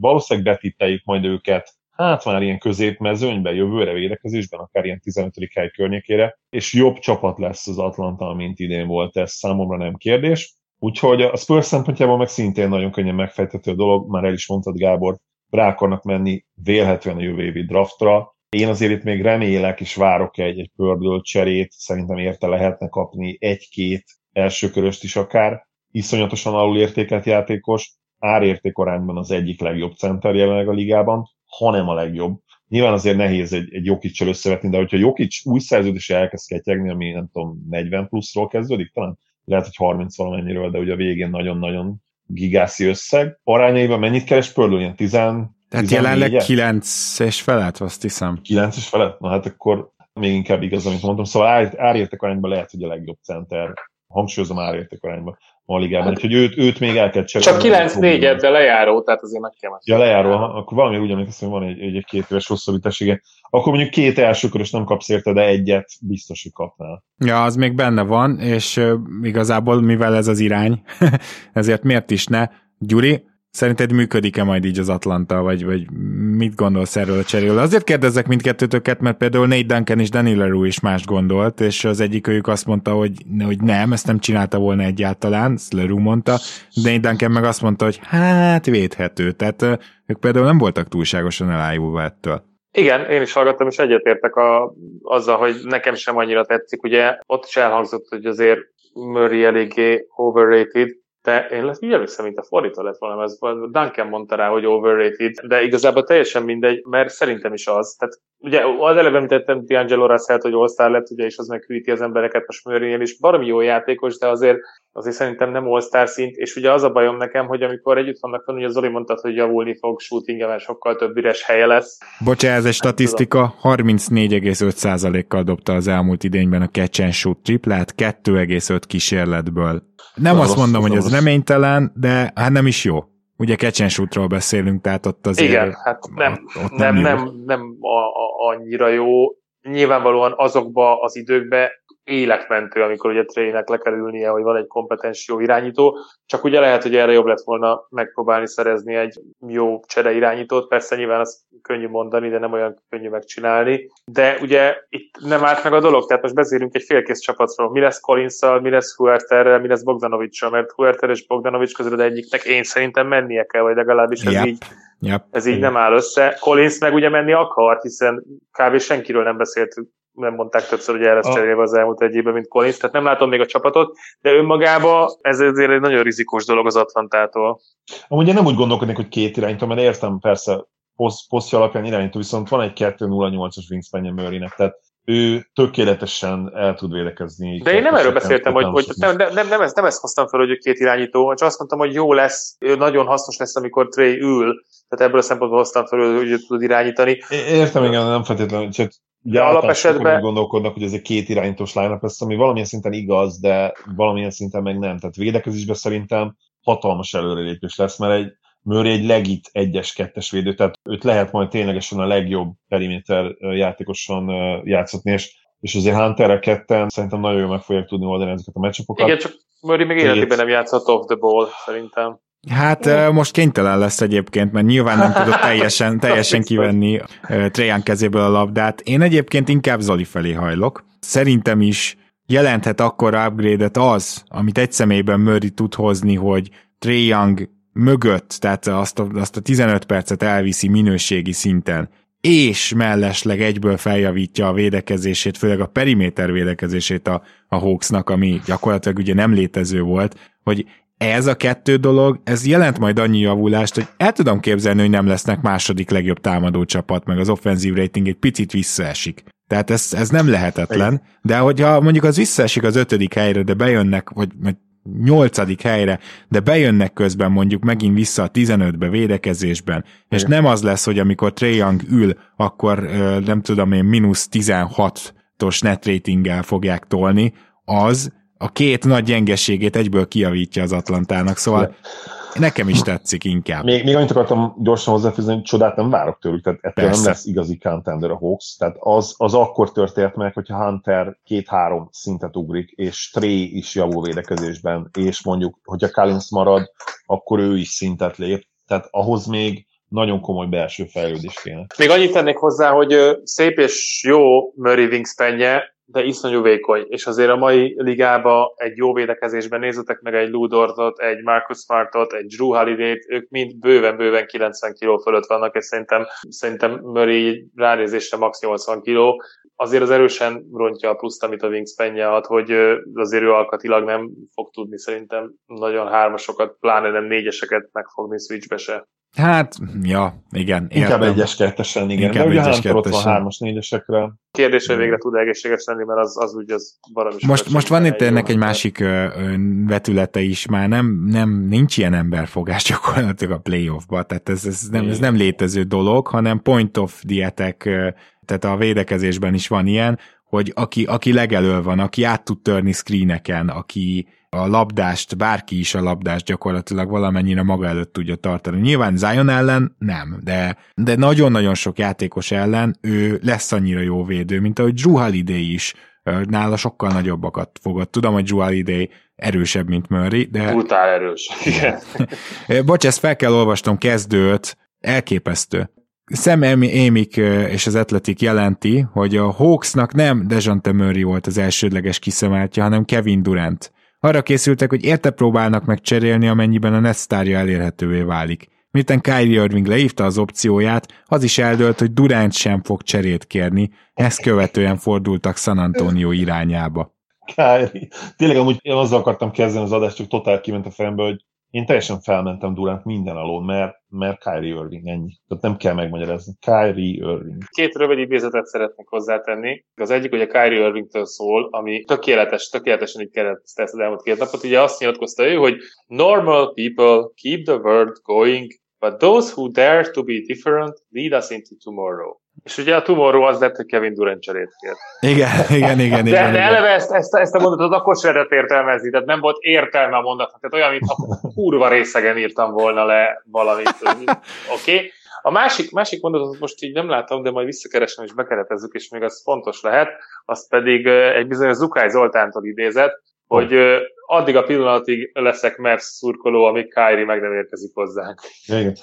valószínűleg betippeljük majd őket hát már ilyen középmezőnyben, jövőre védekezésben, akár ilyen 15. hely környékére, és jobb csapat lesz az Atlanta, mint idén volt, ez számomra nem kérdés. Úgyhogy a Spurs szempontjából meg szintén nagyon könnyen megfejtető a dolog, már el is mondtad Gábor, rá akarnak menni vélhetően a jövő évi draftra. Én azért itt még remélek és várok egy, egy pördölt cserét, szerintem érte lehetne kapni egy-két elsőköröst is akár, iszonyatosan alulértékelt játékos, árértékorányban az egyik legjobb center jelenleg a ligában, hanem a legjobb. Nyilván azért nehéz egy, egy Jokic-sel összevetni, de hogyha Jokic új szerződés elkezd ketyegni, ami nem tudom, 40 pluszról kezdődik, talán lehet, hogy 30 valamennyiről, de ugye a végén nagyon-nagyon gigászi összeg. Arányaiban mennyit keres Pördő? Ilyen 10 tehát jelenleg 9 és felett, azt hiszem. 9 és felett? Na hát akkor még inkább igaz, amit mondtam. Szóval ár, árértek arányban lehet, hogy a legjobb center. Hangsúlyozom árértek arányban a ligában, hát, úgyhogy őt, őt még el kell cserélni. Csak 9 4 de lejáró, tehát azért meg kell Ja, lejáró, akkor valami úgy emlékszem, hogy van egy, egy, egy két éves hosszabbításége. Akkor mondjuk két elsőkörös nem kapsz érte, de egyet biztos, hogy kapnál. Ja, az még benne van, és uh, igazából mivel ez az irány, ezért miért is ne? Gyuri, Szerinted működik-e majd így az Atlanta, vagy, vagy mit gondolsz erről a cseréről? Azért kérdezek mindkettőtöket, mert például Nate Duncan és Danny Leroux is más gondolt, és az egyik őjük azt mondta, hogy, hogy nem, ezt nem csinálta volna egyáltalán, ezt Leroux mondta, de Nate Duncan meg azt mondta, hogy hát védhető, tehát ők például nem voltak túlságosan elájulva ettől. Igen, én is hallgattam, és egyetértek a, azzal, hogy nekem sem annyira tetszik. Ugye ott is elhangzott, hogy azért Murray eléggé overrated, de én lesz, úgy emlékszem, mint a fordítva lett volna, ez Duncan mondta rá, hogy overrated, de igazából teljesen mindegy, mert szerintem is az. Tehát ugye az előbb említettem D'Angelo Russell, hogy all lett, ugye, és az meghűíti az embereket, most Murray is baromi jó játékos, de azért azért szerintem nem all szint, és ugye az a bajom nekem, hogy amikor együtt vannak fel, ugye Zoli mondtad, hogy javulni fog shooting mert sokkal több üres helye lesz. Bocsá, ez egy statisztika, 34,5%-kal dobta az elmúlt idényben a catch and shoot triplát, 2,5 kísérletből. Nem Na, azt rossz, mondom, hogy ez reménytelen, de hát nem is jó. Ugye and beszélünk, tehát ott azért... Igen, hát nem, ott, ott nem, nem, nem, nem a, a, annyira jó. Nyilvánvalóan azokba az időkbe életmentő, amikor ugye trének le kell ülnie, hogy van egy kompetens jó irányító, csak ugye lehet, hogy erre jobb lett volna megpróbálni szerezni egy jó csere irányítót, persze nyilván azt könnyű mondani, de nem olyan könnyű megcsinálni, de ugye itt nem állt meg a dolog, tehát most beszélünk egy félkész csapatról, mi lesz collins mi lesz Huerterrel, mi lesz Bogdanovicsal, mert Huerter és Bogdanovics közül egyiknek én szerintem mennie kell, vagy legalábbis ez yep. így Yep. Ez így nem áll össze. Collins meg ugye menni akart, hiszen kb. senkiről nem beszéltünk nem mondták többször, hogy erre cserélve az elmúlt egy évben, mint Collins, tehát nem látom még a csapatot, de önmagában ez azért egy nagyon rizikós dolog az Atlantától. Amúgy én nem úgy gondolkodnék, hogy két irányító, mert értem persze poszt, posztja alapján irányító, viszont van egy 2-0-8-as wingspanje Murraynek, tehát ő tökéletesen el tud védekezni. De én nem erről beszéltem, hogy, hogy nem, nem, nem, nem, ezt, nem ezt hoztam fel, hogy ő két irányító, csak azt mondtam, hogy jó lesz, ő nagyon hasznos lesz, amikor Trey ül, tehát ebből a szempontból hoztam fel, hogy ő tud irányítani. Értem, igen, nem feltétlenül, csak Ugye alapesetben gondolkodnak, hogy ez egy két irányítós line lesz, ami valamilyen szinten igaz, de valamilyen szinten meg nem. Tehát védekezésben szerintem hatalmas előrelépés lesz, mert egy Murray egy legit egyes kettes védő, tehát őt lehet majd ténylegesen a legjobb periméter játékosan játszatni, és, és azért Hunterre ketten szerintem nagyon jól meg fogják tudni oldani ezeket a meccsapokat. Igen, csak Murray még életében nem játszhat off the ball, szerintem. Hát uh, most kénytelen lesz egyébként, mert nyilván nem tudott teljesen, teljesen kivenni Trajan kezéből a labdát. Én egyébként inkább Zoli felé hajlok. Szerintem is jelenthet akkor upgrade-et az, amit egy személyben Murray tud hozni, hogy Trae Young mögött, tehát azt a, azt a 15 percet elviszi minőségi szinten, és mellesleg egyből feljavítja a védekezését, főleg a periméter védekezését a, a Hawksnak, ami gyakorlatilag ugye nem létező volt, hogy ez a kettő dolog, ez jelent majd annyi javulást, hogy el tudom képzelni, hogy nem lesznek második legjobb támadó csapat, meg az offenzív rating egy picit visszaesik. Tehát ez, ez nem lehetetlen, de hogyha mondjuk az visszaesik az ötödik helyre, de bejönnek, vagy, vagy nyolcadik helyre, de bejönnek közben mondjuk megint vissza a 15-be védekezésben, és Igen. nem az lesz, hogy amikor Trae Young ül, akkor nem tudom én, mínusz 16-os net ratinggel fogják tolni, az a két nagy gyengeségét egyből kiavítja az Atlantának, szóval nekem is tetszik inkább. Még, még annyit akartam gyorsan hozzáfűzni, hogy csodát nem várok tőlük, tehát ettől Persze. nem lesz igazi contender a Hawks, tehát az, az akkor történt meg, hogyha Hunter két-három szintet ugrik, és Trey is javul védekezésben, és mondjuk, hogyha Collins marad, akkor ő is szintet lép, tehát ahhoz még nagyon komoly belső fejlődés kéne. Még annyit tennék hozzá, hogy szép és jó Murray Wingspenje, de iszonyú vékony, és azért a mai ligába egy jó védekezésben nézzetek meg egy Ludortot, egy Marcus Smartot, egy Drew holiday ők mind bőven-bőven 90 kg fölött vannak, és szerintem, szerintem Murray ránézésre max 80 kg. Azért az erősen rontja a pluszt, amit a Wingspanje ad, hogy azért ő alkatilag nem fog tudni szerintem nagyon hármasokat, pláne nem négyeseket megfogni switchbe se. Hát, ja, igen. Inkább egyes kettesen, igen. Inkább De egyes kettesen. ott van hármas, négyesekre. Kérdés, hogy végre tud egészséges lenni, mert az, az úgy az valami Most, most van itt ennek egy másik ö, vetülete is, már nem, nem, nincs ilyen emberfogás gyakorlatilag a playoffba, tehát ez, ez, nem, ez nem létező dolog, hanem point of attack, tehát a védekezésben is van ilyen, hogy aki, aki legelől van, aki át tud törni screeneken, aki a labdást, bárki is a labdást gyakorlatilag valamennyire maga előtt tudja tartani. Nyilván Zion ellen nem, de, de nagyon-nagyon sok játékos ellen ő lesz annyira jó védő, mint ahogy Drew Holiday is nála sokkal nagyobbakat fogott. Tudom, hogy Drew Holiday erősebb, mint Murray, de... Brutál erős, igen. Bocs, ezt fel kell olvasnom kezdőt, elképesztő. Sam Amick és az Atletik jelenti, hogy a Hawksnak nem Dejante Murray volt az elsődleges kiszemeltje, hanem Kevin Durant. Arra készültek, hogy érte próbálnak meg cserélni, amennyiben a Nesztárja elérhetővé válik. Miután Kyrie Irving leívta az opcióját, az is eldőlt, hogy Durant sem fog cserét kérni, ezt követően fordultak San Antonio irányába. Kyrie. Tényleg amúgy én azzal akartam kezdeni az adást, csak totál kiment a fejemből, hogy én teljesen felmentem Durant minden alól, mert, mert Kyrie Irving ennyi. Tehát nem kell megmagyarázni. Kyrie Irving. Két rövid idézetet szeretnék hozzátenni. Az egyik, hogy a Kyrie Irvingtől szól, ami tökéletes, tökéletesen így kereszte ezt az elmúlt két napot. Ugye azt nyilatkozta ő, hogy normal people keep the world going, but those who dare to be different lead us into tomorrow. És ugye a Tomorrow az lett, hogy Kevin Durant cserét kért. Igen, igen, igen. De, igen, de eleve ezt, ezt, ezt a mondatot akkor sem lehetett értelmezni, tehát nem volt értelme a mondatnak. Tehát olyan, mintha kurva részegen írtam volna le valamit. Oké? Okay? A másik, másik mondatot most így nem látom, de majd visszakeresem és bekeretezzük, és még az fontos lehet, az pedig egy bizonyos Zukály Zoltántól idézett, hogy addig a pillanatig leszek Mavs szurkoló, amíg Kyrie meg nem érkezik hozzánk. Igen.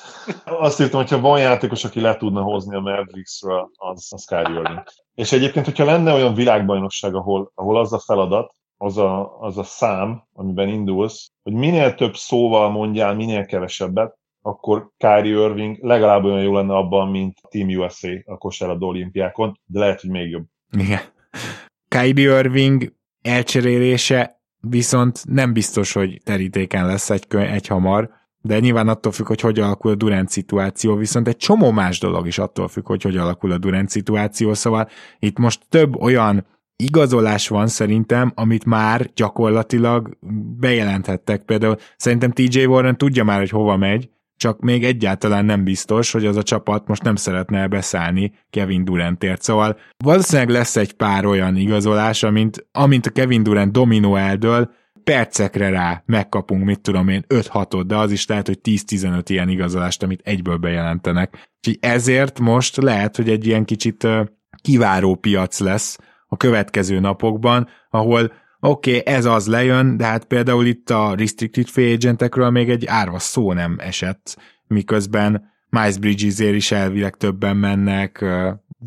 Azt írtam, hogyha van játékos, aki le tudna hozni a Mavericksről, az, az Kyrie Irving. És egyébként, hogyha lenne olyan világbajnokság, ahol, ahol az a feladat, az a, az a szám, amiben indulsz, hogy minél több szóval mondjál, minél kevesebbet, akkor Kyrie Irving legalább olyan jó lenne abban, mint Team USA a kosárlabda olimpiákon, de lehet, hogy még jobb. Igen. Kyrie Irving elcserélése viszont nem biztos, hogy terítéken lesz egy, egy hamar, de nyilván attól függ, hogy hogy alakul a Durant szituáció, viszont egy csomó más dolog is attól függ, hogy hogy alakul a Durant szituáció, szóval itt most több olyan igazolás van szerintem, amit már gyakorlatilag bejelenthettek. Például szerintem TJ Warren tudja már, hogy hova megy, csak még egyáltalán nem biztos, hogy az a csapat most nem szeretne beszállni Kevin Durantért. Szóval valószínűleg lesz egy pár olyan igazolás, amint, amint a Kevin Durant dominó eldől, percekre rá megkapunk, mit tudom én, 5-6-ot, de az is lehet, hogy 10-15 ilyen igazolást, amit egyből bejelentenek. Úgyhogy ezért most lehet, hogy egy ilyen kicsit kiváró piac lesz a következő napokban, ahol oké, okay, ez az lejön, de hát például itt a restricted free agentekről még egy árva szó nem esett, miközben Miles Bridgesért is elvileg többen mennek,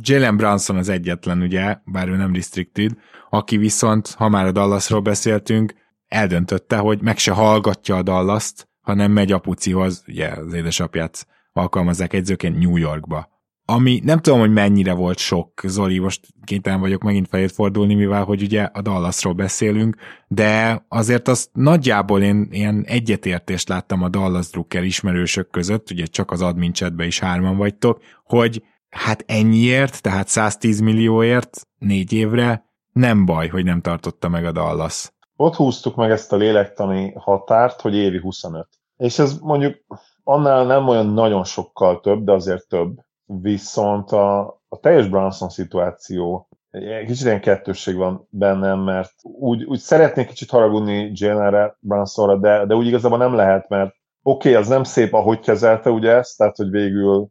Jalen Brunson az egyetlen, ugye, bár ő nem restricted, aki viszont, ha már a Dallasról beszéltünk, eldöntötte, hogy meg se hallgatja a Dallast, hanem megy apucihoz, ugye az édesapját alkalmazzák egyzőként New Yorkba ami nem tudom, hogy mennyire volt sok, Zoli, most kénytelen vagyok megint fejét fordulni, mivel hogy ugye a Dallasról beszélünk, de azért azt nagyjából én ilyen egyetértést láttam a Dallas Drucker ismerősök között, ugye csak az admin chatbe is hárman vagytok, hogy hát ennyiért, tehát 110 millióért négy évre nem baj, hogy nem tartotta meg a Dallas. Ott húztuk meg ezt a lélektani határt, hogy évi 25. És ez mondjuk annál nem olyan nagyon sokkal több, de azért több viszont a, a teljes Branson szituáció kicsit ilyen kettősség van bennem, mert úgy, úgy szeretnék kicsit haragudni Jalenre, Bransonra, de, de úgy igazából nem lehet, mert oké, okay, az nem szép, ahogy kezelte ugye ezt, tehát hogy végül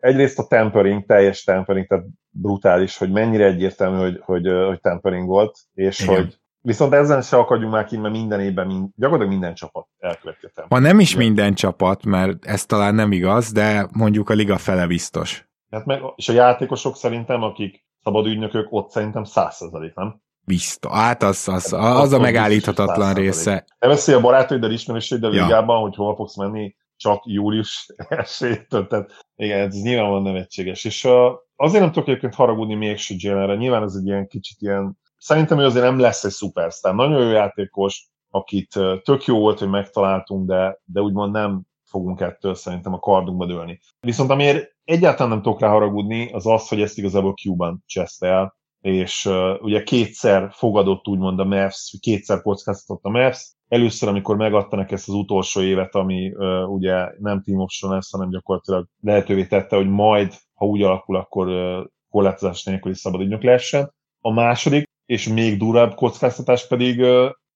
egyrészt a tempering, teljes tempering, tehát brutális, hogy mennyire egyértelmű, hogy, hogy, hogy tempering volt, és Igen. hogy Viszont ezen se akadjunk már ki, mert minden évben, mind, gyakorlatilag minden csapat elköveti a Ma nem is minden csapat, mert ez talán nem igaz, de mondjuk a liga fele biztos. Hát meg, és a játékosok szerintem, akik szabad ügynökök, ott szerintem százszerzalék, nem? Biztos. Hát az, az, az, az a megállíthatatlan része. Nem beszélj a barátaiddal, ismerőseiddel ja. ligában, hogy hova fogsz menni, csak július 1 Tehát igen, ez nyilvánvalóan nevetséges. És uh, azért nem tudok egyébként haragudni mégső Jalenre. Nyilván ez egy ilyen kicsit ilyen Szerintem ő azért nem lesz egy szupersztár. Nagyon jó játékos, akit tök jó volt, hogy megtaláltunk, de, de úgymond nem fogunk ettől szerintem a kardunkba dőlni. Viszont amiért egyáltalán nem tudok rá haragudni, az az, hogy ezt igazából Q-ban cseszte el, és uh, ugye kétszer fogadott úgymond a Mavs, kétszer kockáztatott a Mavs, először, amikor megadta ezt az utolsó évet, ami uh, ugye nem team option lesz, hanem gyakorlatilag lehetővé tette, hogy majd, ha úgy alakul, akkor uh, korlátozás nélküli szabad ügynök lehessen. A második, és még durvább kockáztatás pedig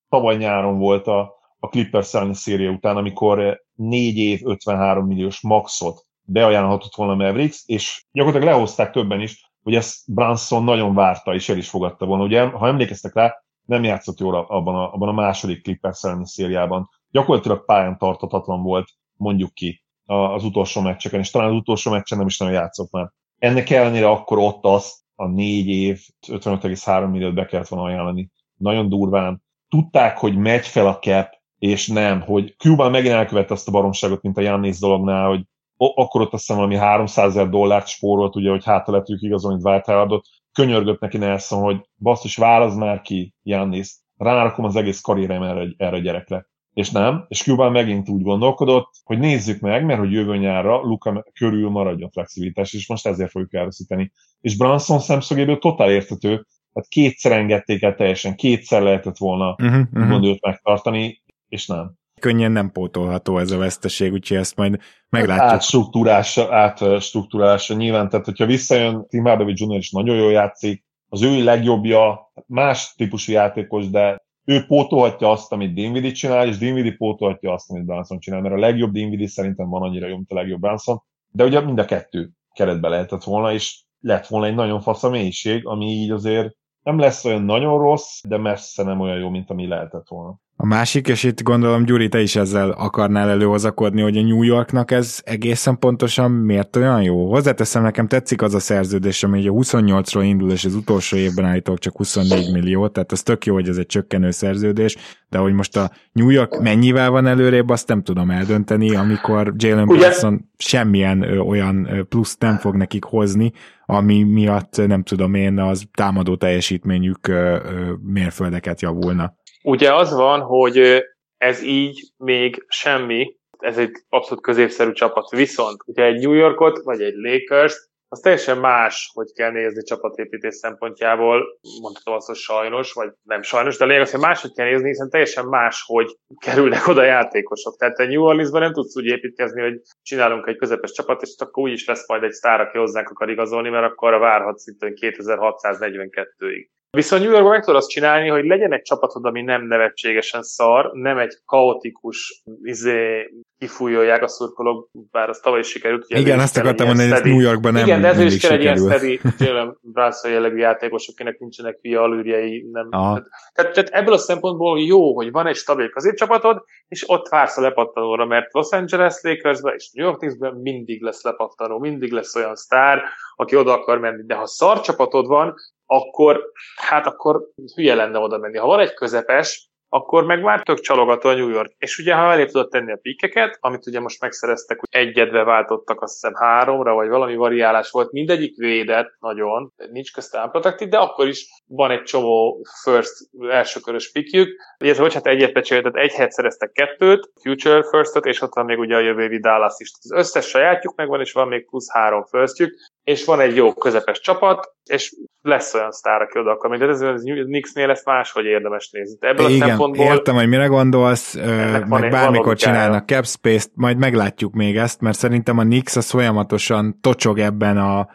tavaly nyáron volt a, a Clippers elleni széria után, amikor 4 év 53 milliós maxot beajánlhatott volna Mavericks, és gyakorlatilag lehozták többen is, hogy ezt Branson nagyon várta, és el is fogadta volna. Ugye, ha emlékeztek rá, nem játszott jól abban a, abban a második Clippers elleni szériában. Gyakorlatilag pályán tartatatlan volt, mondjuk ki, az utolsó meccseken, és talán az utolsó meccsen nem is nagyon játszott már. Ennek ellenére akkor ott azt a négy év 55,3 milliót be kellett volna ajánlani. Nagyon durván. Tudták, hogy megy fel a cap, és nem, hogy Cuban megint elkövette azt a baromságot, mint a Jannis dolognál, hogy akkor ott azt hiszem valami 300 ezer dollárt spórolt, ugye, hogy hátra le tudjuk igazolni Dwight Howardot, könyörgött neki Nelson, hogy basszus, válasz már ki Jannis, rárakom az egész karrierem erre, erre a gyerekre és nem, és Cuban megint úgy gondolkodott, hogy nézzük meg, mert hogy jövő nyárra Luka körül maradjon flexibilitás, és most ezért fogjuk elveszíteni. És Branson szemszögéből totál értető, hát kétszer engedték el teljesen, kétszer lehetett volna uh-huh, uh-huh. őt megtartani, és nem. Könnyen nem pótolható ez a veszteség, úgyhogy ezt majd meglátjuk. Átstruktúrása, átstruktúrása nyilván, tehát hogyha visszajön Tim Hardaway Jr. is nagyon jól játszik, az ő legjobbja, más típusú játékos, de ő pótolhatja azt, amit Dinwiddie csinál, és Dinwiddie pótolhatja azt, amit Branson csinál, mert a legjobb Dinwiddie szerintem van annyira jó, mint a legjobb Branson, de ugye mind a kettő keretbe lehetett volna, és lett volna egy nagyon fasz a mélység, ami így azért nem lesz olyan nagyon rossz, de messze nem olyan jó, mint ami lehetett volna. A másik, és itt gondolom Gyuri, te is ezzel akarnál előhozakodni, hogy a New Yorknak ez egészen pontosan miért olyan jó? Hozzáteszem, nekem tetszik az a szerződés, ami a 28-ról indul, és az utolsó évben állítók csak 24 millió, tehát az tök jó, hogy ez egy csökkenő szerződés, de hogy most a New York mennyivel van előrébb, azt nem tudom eldönteni, amikor Jalen Brunson semmilyen ö, olyan ö, plusz nem fog nekik hozni, ami miatt nem tudom én, az támadó teljesítményük ö, ö, mérföldeket javulna. Ugye az van, hogy ez így még semmi, ez egy abszolút középszerű csapat. Viszont ugye egy New Yorkot, vagy egy Lakers, az teljesen más, hogy kell nézni csapatépítés szempontjából, mondhatom azt, hogy sajnos, vagy nem sajnos, de a lényeg az, hogy máshogy kell nézni, hiszen teljesen más, hogy kerülnek oda játékosok. Tehát egy New Orleansban nem tudsz úgy építkezni, hogy csinálunk egy közepes csapat, és akkor úgy is lesz majd egy sztár, aki hozzánk akar igazolni, mert akkor a várhat szintén 2642-ig. Viszont New Yorkban meg tudod azt csinálni, hogy legyen egy csapatod, ami nem nevetségesen szar, nem egy kaotikus, izé, kifújolják a szurkolók, bár az tavaly is sikerült. Ugye Igen, azt akartam mondani, hogy New Yorkban nem Igen, de ez is kell egy ilyen steady, Jalen Brunson jellegű játékos, akinek nincsenek fia alűrjei. Nem. Tehát, tehát, tehát, ebből a szempontból jó, hogy van egy stabil középcsapatod, és ott vársz a lepattanóra, mert Los Angeles Lakersben és New York Knicksben mindig lesz lepattanó, mindig lesz olyan sztár, aki oda akar menni. De ha szar csapatod van, akkor, hát akkor hülye lenne oda menni. Ha van egy közepes, akkor meg már tök csalogató a New York. És ugye, ha elé tudod tenni a pikeket, amit ugye most megszereztek, hogy egyedve váltottak, azt hiszem háromra, vagy valami variálás volt, mindegyik védett nagyon, nincs köztem protected, de akkor is van egy csomó first elsőkörös pikjük, illetve hogy hát egyet becseréltet, egy helyet szereztek kettőt, future firstot, és ott van még ugye a jövő évi Dallas is. Az összes sajátjuk megvan, és van még plusz három firstjük, és van egy jó közepes csapat, és lesz olyan sztár, aki oda akar. De ez a Knicksnél ezt máshogy érdemes nézni. Ebből Igen, a szempontból... értem, hogy mire gondolsz, meg van- bármikor csinálnak cap space-t, majd meglátjuk még ezt, mert szerintem a Knicks az folyamatosan tocsog ebben a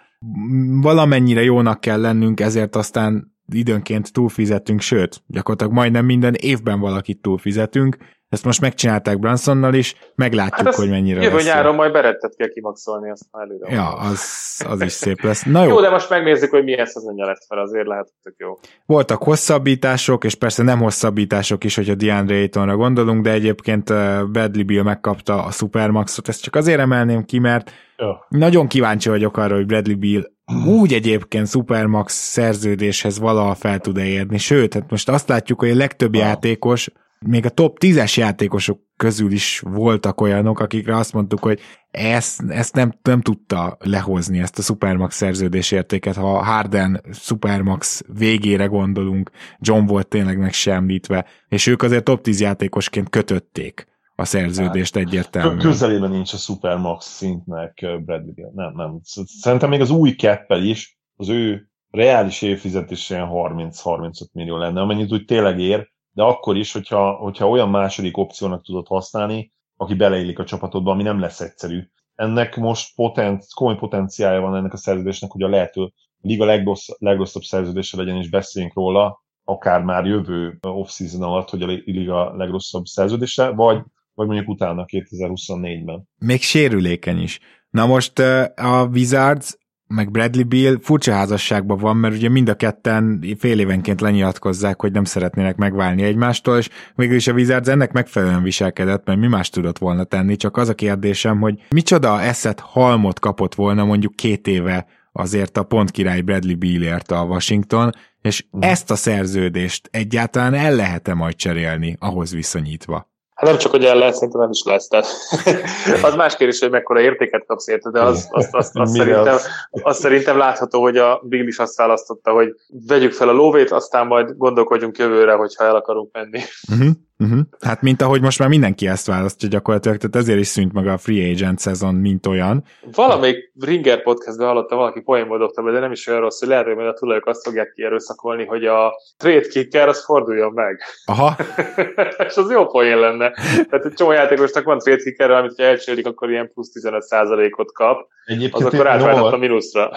valamennyire jónak kell lennünk, ezért aztán időnként túlfizetünk, sőt, gyakorlatilag majdnem minden évben valakit túlfizetünk, ezt most megcsinálták Brunsonnal is, meglátjuk, Hát hogy mennyire Jövő lesz. jó. nyáron majd berettet kell kimaxolni, azt már előre. Ja, az, az is szép lesz. Na jó, Jó, de most megnézzük, hogy milyen szezonja lesz, mert azért lehet, hogy tök jó. voltak hosszabbítások, és persze nem hosszabbítások is, hogyha DeAndre Aytonra gondolunk, de egyébként eh, Bradley Bill megkapta a Supermaxot, ezt csak azért emelném ki, mert Ja. nagyon kíváncsi vagyok arra, hogy Bradley Bill úgy egyébként Supermax szerződéshez valaha fel tud-e érni. Sőt, hát most azt látjuk, hogy a legtöbb játékos, még a top 10-es játékosok közül is voltak olyanok, akikre azt mondtuk, hogy ezt, ezt nem, nem tudta lehozni, ezt a Supermax szerződés értéket, ha Harden Supermax végére gondolunk, John volt tényleg meg sem említve, és ők azért top 10 játékosként kötötték a szerződést egyértelműen. Közelében nincs a Supermax szintnek Bradley. Nem, nem. Szerintem még az új keppel is az ő reális évfizetés ilyen 30-35 millió lenne, amennyit úgy tényleg ér, de akkor is, hogyha, hogyha olyan második opciónak tudod használni, aki beleillik a csapatodba, ami nem lesz egyszerű. Ennek most poten, komoly potenciálja van ennek a szerződésnek, hogy a lehető liga legrossz, legrosszabb szerződése legyen, és beszéljünk róla, akár már jövő off-season alatt, hogy a liga legrosszabb szerződése, vagy, vagy mondjuk utána 2024-ben. Még sérülékeny is. Na most a Wizards meg Bradley Beal furcsa házasságban van, mert ugye mind a ketten fél évenként lenyilatkozzák, hogy nem szeretnének megválni egymástól, és mégis a Wizards ennek megfelelően viselkedett, mert mi más tudott volna tenni, csak az a kérdésem, hogy micsoda eszet halmot kapott volna mondjuk két éve azért a pontkirály Bradley Bealért a Washington, és ezt a szerződést egyáltalán el lehet-e majd cserélni ahhoz viszonyítva? Hát nem csak, hogy el lehet, szerintem nem is lesz. Tehát az más kérdés, hogy mekkora értéket kapsz érte, de az, az, az, az, Mire szerintem, az? az szerintem látható, hogy a Bill is azt választotta, hogy vegyük fel a lóvét, aztán majd gondolkodjunk jövőre, hogyha el akarunk menni. Uh-huh, uh-huh. Hát mint ahogy most már mindenki ezt választja gyakorlatilag, tehát ezért is szűnt meg a free agent szezon, mint olyan. Valamelyik Ringer podcastben hallottam, valaki poénból dobta be, de nem is olyan rossz, hogy lehet, hogy majd a tulajok azt fogják kierőszakolni, hogy a trade kicker az forduljon meg. Aha, és az jó poén lenne. Tehát egy csomó játékosnak van trade kicker, amit ha elcsérik, akkor ilyen plusz 15%-ot kap, az Egyébként akkor én, átváltott a mínuszra.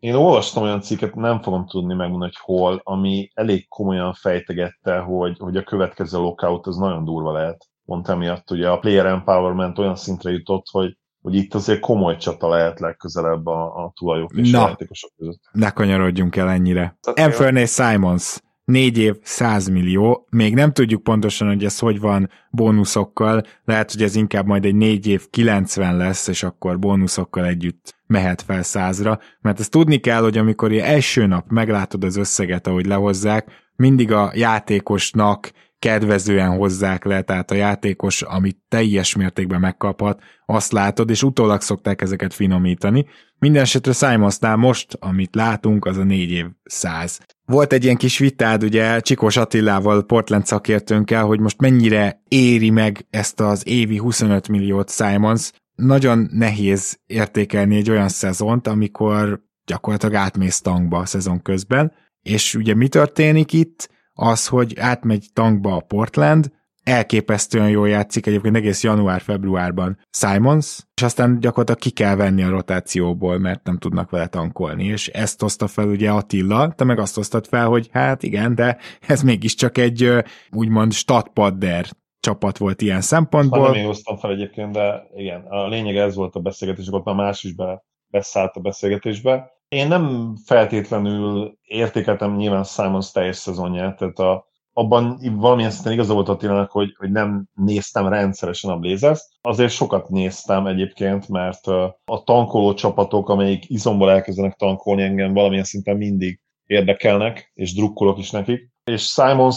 én olvastam olyan cikket, nem fogom tudni megmondani, hogy hol, ami elég komolyan fejtegette, hogy, hogy a következő lockout az nagyon durva lehet. Pont emiatt ugye a player empowerment olyan szintre jutott, hogy, hogy itt azért komoly csata lehet legközelebb a, a tulajok és Na. a játékosok között. ne kanyarodjunk el ennyire. Anthony Simons négy év 100 millió, még nem tudjuk pontosan, hogy ez hogy van bónuszokkal, lehet, hogy ez inkább majd egy négy év 90 lesz, és akkor bónuszokkal együtt mehet fel százra, mert ezt tudni kell, hogy amikor első nap meglátod az összeget, ahogy lehozzák, mindig a játékosnak kedvezően hozzák le, tehát a játékos, amit teljes mértékben megkaphat, azt látod, és utólag szokták ezeket finomítani. Mindenesetre Simonsnál most, amit látunk, az a négy év száz. Volt egy ilyen kis vitád, ugye Csikos Attilával, Portland szakértőnkkel, hogy most mennyire éri meg ezt az évi 25 milliót Simons. Nagyon nehéz értékelni egy olyan szezont, amikor gyakorlatilag átmész tankba a szezon közben, és ugye mi történik itt? Az, hogy átmegy tankba a Portland, elképesztően jól játszik egyébként egész január-februárban Simons, és aztán gyakorlatilag ki kell venni a rotációból, mert nem tudnak vele tankolni, és ezt hozta fel ugye Attila, te meg azt hoztad fel, hogy hát igen, de ez mégiscsak egy úgymond statpadder csapat volt ilyen szempontból. Ha nem én hoztam fel egyébként, de igen, a lényeg ez volt a beszélgetés, ott már más is be, beszállt a beszélgetésbe. Én nem feltétlenül értékeltem nyilván Simons teljes szezonját, tehát a, abban valamilyen szinten igaza volt Attilának, hogy, hogy nem néztem rendszeresen a blazers Azért sokat néztem egyébként, mert a tankoló csapatok, amelyik izomból elkezdenek tankolni engem valamilyen szinten mindig érdekelnek, és drukkolok is nekik. És Simons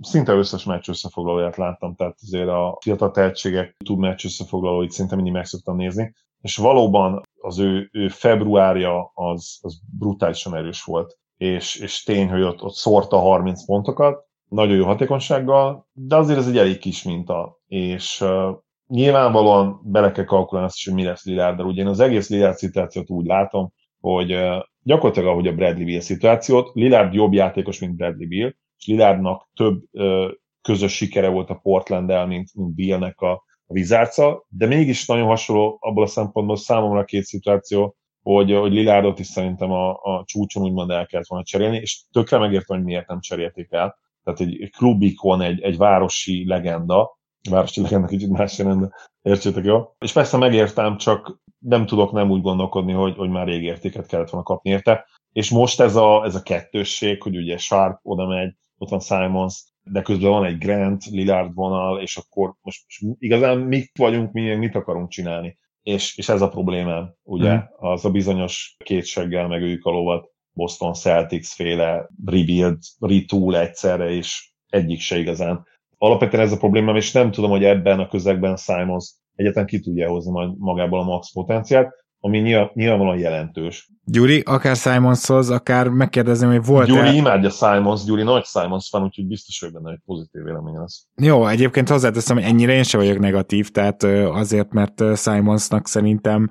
szinte összes meccs összefoglalóját láttam, tehát azért a fiatal tehetségek YouTube meccs összefoglalóit szinte mindig meg szoktam nézni. És valóban az ő, ő februárja az, az brutálisan erős volt, és, és tény, hogy ott, ott szórta 30 pontokat, nagyon jó hatékonysággal, de azért ez egy elég kis minta, és uh, nyilvánvalóan bele kell kalkulálni azt is, hogy mi lesz Lillarddal. Ugye én az egész Lillard szituációt úgy látom, hogy uh, gyakorlatilag ahogy a Bradley Bill szituációt, Lillard jobb játékos, mint Bradley Bill, és Lillardnak több uh, közös sikere volt a Portland-el, mint, mint Billnek a, a vizárca, de mégis nagyon hasonló abból a szempontból számomra a két szituáció, hogy, hogy Lilárdot is szerintem a, a csúcson úgymond el kellett volna cserélni, és tökre megértem, hogy miért nem cserélték el. Tehát egy klubikon, egy, egy városi legenda, városi legenda kicsit más jelent, értsétek jó? És persze megértem, csak nem tudok nem úgy gondolkodni, hogy, hogy már rég értéket kellett volna kapni érte. És most ez a, ez a kettősség, hogy ugye Sharp oda megy, ott van Simons, de közben van egy Grant, Lillard vonal, és akkor most, most igazán mit vagyunk, mi, mit akarunk csinálni. És, és ez a problémám, ugye, mm. az a bizonyos kétseggel meg ők a lovat, Boston Celtics féle rebuild, retool egyszerre, és egyik se igazán. Alapvetően ez a problémám, és nem tudom, hogy ebben a közegben Simons egyetlen ki tudja hozni majd magából a max potenciált ami nyilván, nyilvánvalóan jelentős. Gyuri, akár Simonshoz, akár megkérdezem, hogy volt Gyuri imádja Simons, Gyuri nagy Simons fan, úgyhogy biztos, hogy benne egy pozitív vélemény lesz. Jó, egyébként hozzáteszem, hogy ennyire én sem vagyok negatív, tehát azért, mert Simonsnak szerintem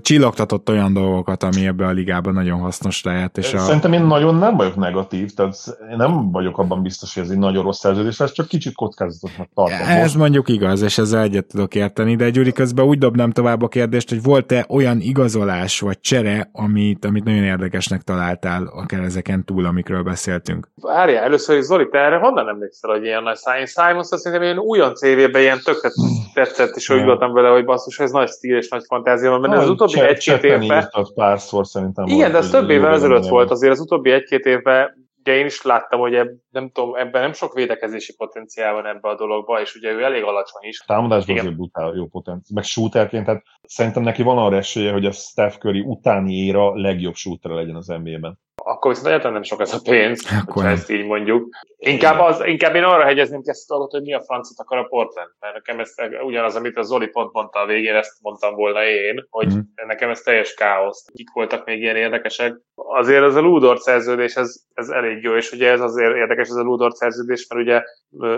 csillogtatott olyan dolgokat, ami ebbe a ligában nagyon hasznos lehet. És a... Szerintem én nagyon nem vagyok negatív, tehát én nem vagyok abban biztos, hogy ez egy nagyon rossz szerződés lesz, csak kicsit kockázatosnak tartom. Ez most. mondjuk igaz, és ezzel egyet tudok érteni, de Gyuri közben úgy dobnám tovább a kérdést, hogy volt-e olyan igazolás vagy csere, amit, amit nagyon érdekesnek találtál, akár ezeken túl, amikről beszéltünk? Várjál, először is Zoli, te erre honnan emlékszel, hogy ilyen nagy? Simons azt szerintem ilyen újon CV-ben ilyen tökre tetszett, és úgy voltam vele, hogy basszus, ez nagy stíl és nagy fantázia, mert az utóbbi egy-két évben... párszor szerintem. Igen, de ez több évvel ezelőtt volt, azért az utóbbi egy-két évben ugye én is láttam, hogy ebb, nem tudom, ebben nem sok védekezési potenciál van ebbe a dologba, és ugye ő elég alacsony is. Támadásban azért brutál jó potenciál. Meg shooterként, tehát szerintem neki van arra esélye, hogy a Steph Curry utáni éra legjobb shooter legyen az NBA-ben akkor viszont egyáltalán nem sok ez a pénz, akkor ha ezt így mondjuk. Inkább, az, inkább én arra hegyezném ki ezt a dolgot, hogy mi a francot akar a Portland. Mert nekem ez ugyanaz, amit a Zoli pont mondta a végén, ezt mondtam volna én, hogy mm. nekem ez teljes káosz. Kik voltak még ilyen érdekesek? Azért ez a Ludort szerződés, ez, ez elég jó, és ugye ez azért érdekes ez a Ludort szerződés, mert ugye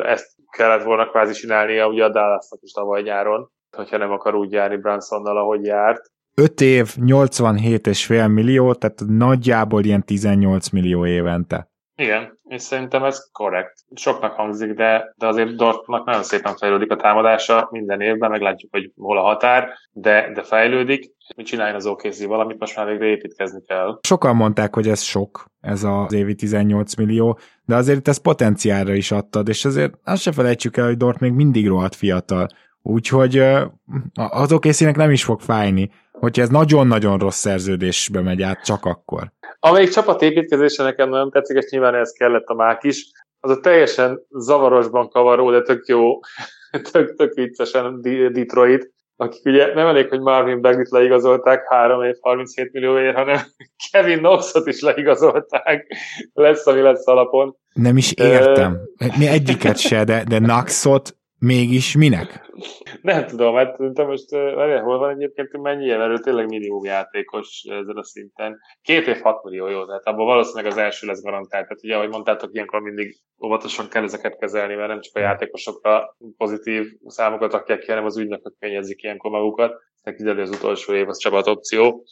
ezt kellett volna kvázi csinálnia ugye a Dallasnak is tavaly nyáron hogyha nem akar úgy járni Bransonnal, ahogy járt. 5 év, 87,5 millió, tehát nagyjából ilyen 18 millió évente. Igen, és szerintem ez korrekt. Soknak hangzik, de, de azért Dortnak nagyon szépen fejlődik a támadása minden évben, meglátjuk, hogy hol a határ, de, de fejlődik. Mit csináljon az OKC valamit, most már végre építkezni kell. Sokan mondták, hogy ez sok, ez az évi 18 millió, de azért ez potenciálra is adtad, és azért azt se felejtsük el, hogy Dort még mindig rohadt fiatal. Úgyhogy az okc nem is fog fájni, hogyha ez nagyon-nagyon rossz szerződésbe megy át, csak akkor. Amelyik csapatépítkezése nekem nagyon tetszik, és nyilván ez kellett a mák is, az a teljesen zavarosban kavaró, de tök jó, tök, tök viccesen Detroit, akik ugye nem elég, hogy Marvin Bagley-t leigazolták 3 év 37 millióért, hanem Kevin Knoxot is leigazolták. Lesz, ami lesz alapon. Nem is értem. Mi egyiket se, de, de Knoxot mégis minek? Nem tudom, mert szerintem most uh, hol van egyébként, mennyi erről tényleg minimum játékos ezen a szinten. Két év 6 millió jó, tehát abban valószínűleg az első lesz garantált. Tehát ugye, ahogy mondtátok, ilyenkor mindig óvatosan kell ezeket kezelni, mert nem csak a játékosokra pozitív számokat rakják ki, hanem az ügynökök kényezik ilyenkor magukat. Tehát kiderül az utolsó év, az csapat opció.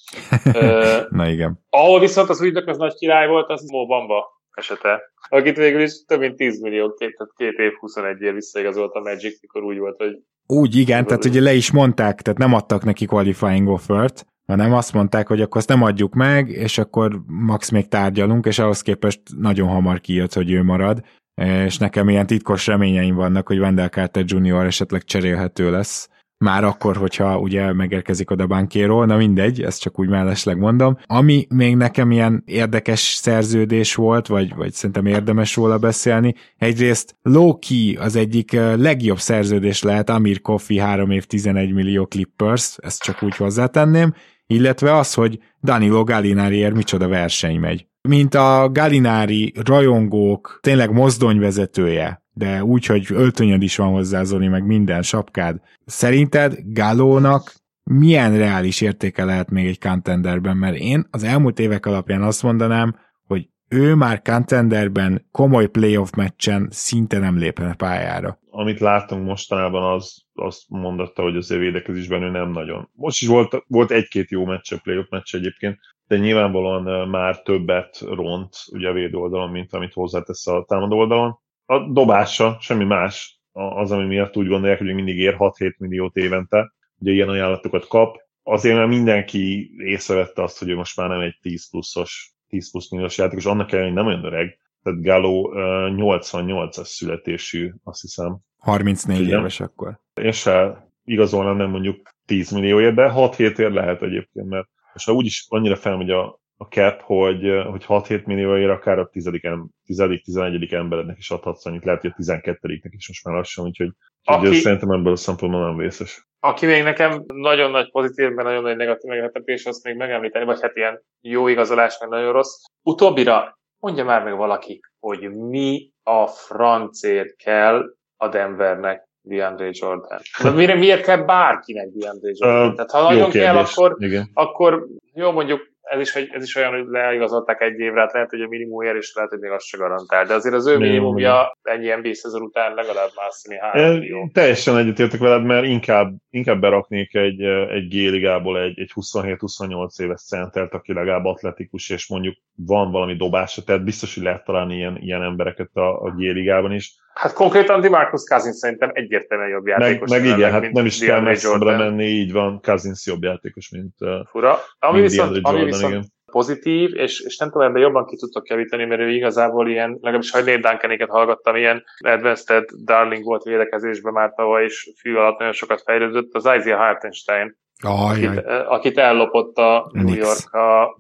Na igen. Ahol viszont az ügynök az nagy király volt, az Mo Bamba esete, akit végül is több mint 10 millió, két, tehát két év 21 év visszaigazolt a Magic, mikor úgy volt, hogy... Úgy, igen, tehát ugye le is mondták, tehát nem adtak neki qualifying offert, hanem azt mondták, hogy akkor azt nem adjuk meg, és akkor max még tárgyalunk, és ahhoz képest nagyon hamar kijött, hogy ő marad, és nekem ilyen titkos reményeim vannak, hogy Wendell Carter Jr. esetleg cserélhető lesz, már akkor, hogyha ugye megérkezik oda bankéról, na mindegy, ezt csak úgy mellesleg mondom. Ami még nekem ilyen érdekes szerződés volt, vagy, vagy szerintem érdemes róla beszélni, egyrészt Loki az egyik legjobb szerződés lehet, Amir Kofi 3 év 11 millió Clippers, ezt csak úgy hozzátenném, illetve az, hogy Danilo Gallinariért micsoda verseny megy. Mint a Gallinari rajongók tényleg mozdonyvezetője, de úgy, hogy öltönyöd is van hozzá, Zoli, meg minden sapkád. Szerinted Gálónak milyen reális értéke lehet még egy contenderben? Mert én az elmúlt évek alapján azt mondanám, hogy ő már contenderben komoly playoff meccsen szinte nem lépne pályára. Amit láttunk mostanában, az azt mondatta, hogy az védekezésben ő nem nagyon. Most is volt, volt egy-két jó meccs, playoff meccs egyébként, de nyilvánvalóan már többet ront ugye a véd oldalon, mint amit hozzátesz a támadó oldalon a dobása, semmi más az, ami miatt úgy gondolják, hogy mindig ér 6-7 milliót évente, ugye ilyen ajánlatokat kap. Azért mert mindenki észrevette azt, hogy ő most már nem egy 10 pluszos, 10 plusz milliós játékos, annak ellenére nem olyan öreg. Tehát Galo 88-as születésű, azt hiszem. 34 Ugye? éves akkor. Én se igazolnám nem mondjuk 10 millióért, de 6-7 ér lehet egyébként, mert most már úgyis annyira felmegy a a cap, hogy, hogy 6-7 millióért akár a 10 11 emberednek is adhatsz annyit, lehet, hogy a 12 is most már lassan, úgyhogy, aki, úgyhogy szerintem ebből a szempontból nem vészes. Aki még nekem nagyon nagy pozitív, mert nagyon nagy negatív meglepetés, azt még megemlíteni, vagy hát ilyen jó igazolás, meg nagyon rossz. Utóbbira mondja már meg valaki, hogy mi a francért kell a Denvernek DeAndre Jordan. De miért, miért kell bárkinek DeAndre Jordan? Uh, Tehát ha nagyon kell, akkor, akkor jó mondjuk ez is, ez is olyan, hogy leigazolták egy évre, hát lehet, hogy a minimumért, és lehet, hogy még azt se garantál. De azért az ő minimumja ennyi NBA szezon után legalább Massimi 3 millió. Teljesen egyetértek veled, mert inkább, inkább beraknék egy, egy G-ligából egy, egy 27-28 éves centert, aki legalább atletikus, és mondjuk van valami dobása, tehát biztos, hogy lehet találni ilyen, ilyen embereket a, a G-ligában is. Hát konkrétan Dimarcus Cousins szerintem egyértelműen jobb játékos. Meg, meg igen, hát nem is kell messzebbre menni, így van, Cousins jobb játékos, mint Fura. Ami mint viszont, Jordan, ami viszont igen. pozitív, és, és nem tudom, ebben jobban ki tudtok javítani, mert ő igazából ilyen, legalábbis ha Nate Duncanéket hallgattam, ilyen advanced darling volt védekezésben már tavaly, és fű alatt nagyon sokat fejlődött, az Isaiah Hartenstein, akit, akit ellopott a New York a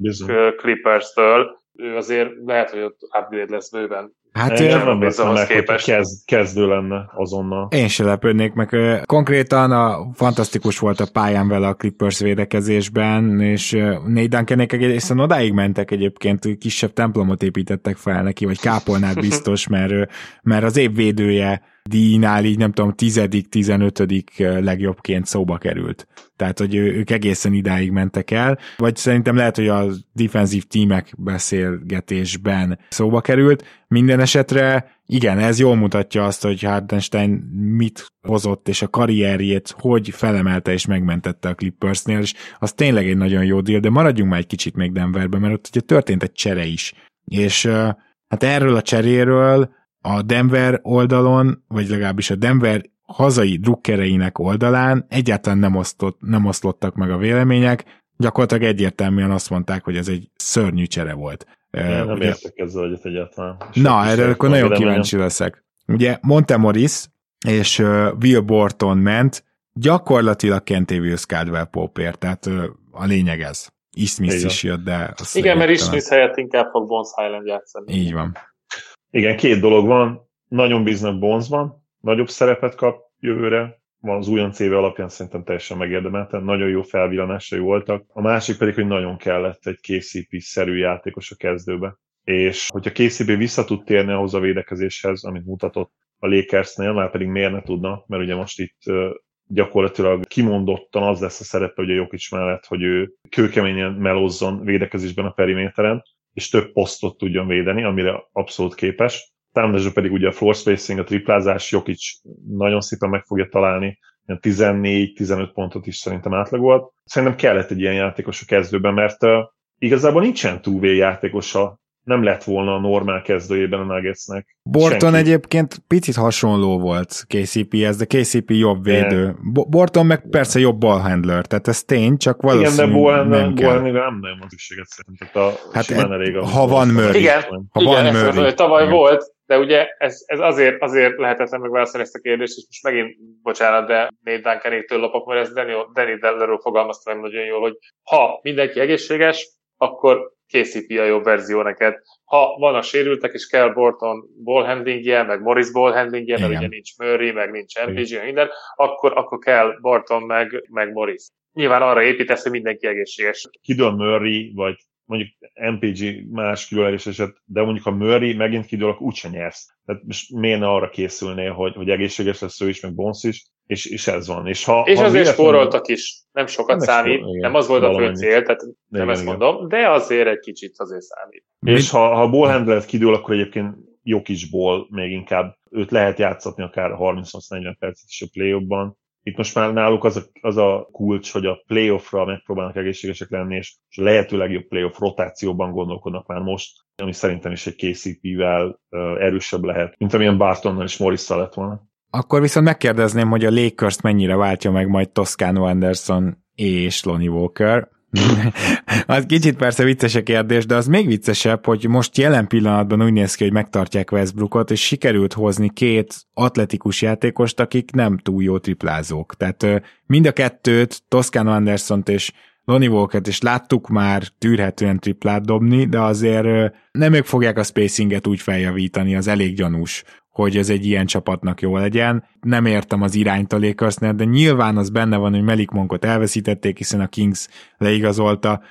Clippers-től, ő azért lehet, hogy ott upgrade lesz bőven. Hát én nem hiszem meg, képest. hogy kezd, kezdő lenne azonnal. Én se lepődnék meg. Konkrétan a, fantasztikus volt a pályán vele a Clippers védekezésben, és Nate Duncanék egészen odáig mentek egyébként, kisebb templomot építettek fel neki, vagy kápolnát biztos, mert, mert az év védője díjnál így nem tudom, tizedik, tizenötödik legjobbként szóba került. Tehát, hogy ők egészen idáig mentek el, vagy szerintem lehet, hogy a defensív tímek beszélgetésben szóba került. Minden esetre igen, ez jól mutatja azt, hogy Hardenstein mit hozott, és a karrierjét hogy felemelte és megmentette a Clippersnél, és az tényleg egy nagyon jó deal, de maradjunk már egy kicsit még Denverben, mert ott ugye történt egy csere is. És hát erről a cseréről a Denver oldalon, vagy legalábbis a Denver hazai drukkereinek oldalán egyáltalán nem, osztott, nem oszlottak meg a vélemények, gyakorlatilag egyértelműen azt mondták, hogy ez egy szörnyű csere volt. Nem Ugye, értek ezzel egyet egyáltalán. Na, erre akkor nagyon kíváncsi leszek. Ugye Montemoris és Will Borton ment, gyakorlatilag Kentavious Caldwell Popper, tehát a lényeg ez. Ismith is jött, de... Igen, mert Ismith helyett inkább fog Bones Highland játszani. Így van. Igen, két dolog van. Nagyon bíznak Bonesban, nagyobb szerepet kap jövőre, az újon CV alapján szerintem teljesen megérdemelte, nagyon jó felvillanásai voltak. A másik pedig, hogy nagyon kellett egy KCP-szerű játékos a kezdőbe. És hogyha KCP vissza tud térni ahhoz a védekezéshez, amit mutatott a Lakersnél, már pedig miért ne tudna, mert ugye most itt gyakorlatilag kimondottan az lesz a szerepe ugye Jokic mellett, hogy ő kőkeményen melozzon védekezésben a periméteren, és több posztot tudjon védeni, amire abszolút képes. Támadásban pedig ugye a floor spacing, a triplázás, Jokic nagyon szépen meg fogja találni, 14-15 pontot is szerintem átlag volt. Szerintem kellett egy ilyen játékos a kezdőben, mert uh, igazából nincsen túvé játékosa nem lett volna a normál kezdőjében a Nuggetsnek. Borton Senki. egyébként picit hasonló volt KCP-hez, de KCP jobb védő. Bo- Borton meg persze jobb ballhandler, tehát ez tény, csak valószínűleg Igen, de ballhandler, nem kell. nem nagyon van szükséget szerintem. Tehát a, Hát e- elég a ha van Murray. Igen, Ha igen, van Murray. tavaly Igen. volt, de ugye ez, ez azért, azért lehetetlen megválaszolni ezt a kérdést, és most megint, bocsánat, de Nate Duncanéktől lopok, mert ez Danny, Danny Dellerről fogalmazta meg nagyon jól, hogy ha mindenki egészséges, akkor KCP a jobb verzió neked. Ha van a sérültek, és kell Borton ballhandlingje, meg Morris ballhandlingje, mert Igen. ugye nincs Murray, meg nincs MPG, minden, akkor, akkor kell Borton, meg, meg Morris. Nyilván arra építesz, hogy mindenki egészséges. kidől Murray, vagy mondjuk MPG más különleges eset, de mondjuk ha Murray megint kidől, akkor úgyse nyersz. Tehát most miért ne arra készülnél, hogy, hogy egészséges lesz ő is, meg Bones is, és, és ez van. És, ha, És ha azért spóroltak is. Nem sokat Nem számít, spórol- igen, nem az volt a fő cél, tehát nem Igen, ezt igen. mondom, de azért egy kicsit azért számít. És ha, ha ballhandler kidől, akkor egyébként Jokicból még inkább őt lehet játszatni akár 38-40 percet is a play-offban. Itt most már náluk az a, az a kulcs, hogy a playoffra megpróbálnak egészségesek lenni, és, és lehető legjobb playoff rotációban gondolkodnak már most, ami szerintem is egy KCP-vel erősebb lehet, mint amilyen Bartonnal és morris lett volna. Akkor viszont megkérdezném, hogy a Lakers mennyire váltja meg majd Toscano Anderson és Lonnie Walker. az kicsit persze vicces a kérdés, de az még viccesebb, hogy most jelen pillanatban úgy néz ki, hogy megtartják Westbrookot, és sikerült hozni két atletikus játékost, akik nem túl jó triplázók. Tehát mind a kettőt, Toscano Andersont és Lonnie Walkert is láttuk már tűrhetően triplát dobni, de azért nem ők fogják a spacinget úgy feljavítani, az elég gyanús hogy ez egy ilyen csapatnak jó legyen. Nem értem az irányt a Lakersnél, de nyilván az benne van, hogy Melik Monkot elveszítették, hiszen a Kings leigazolta.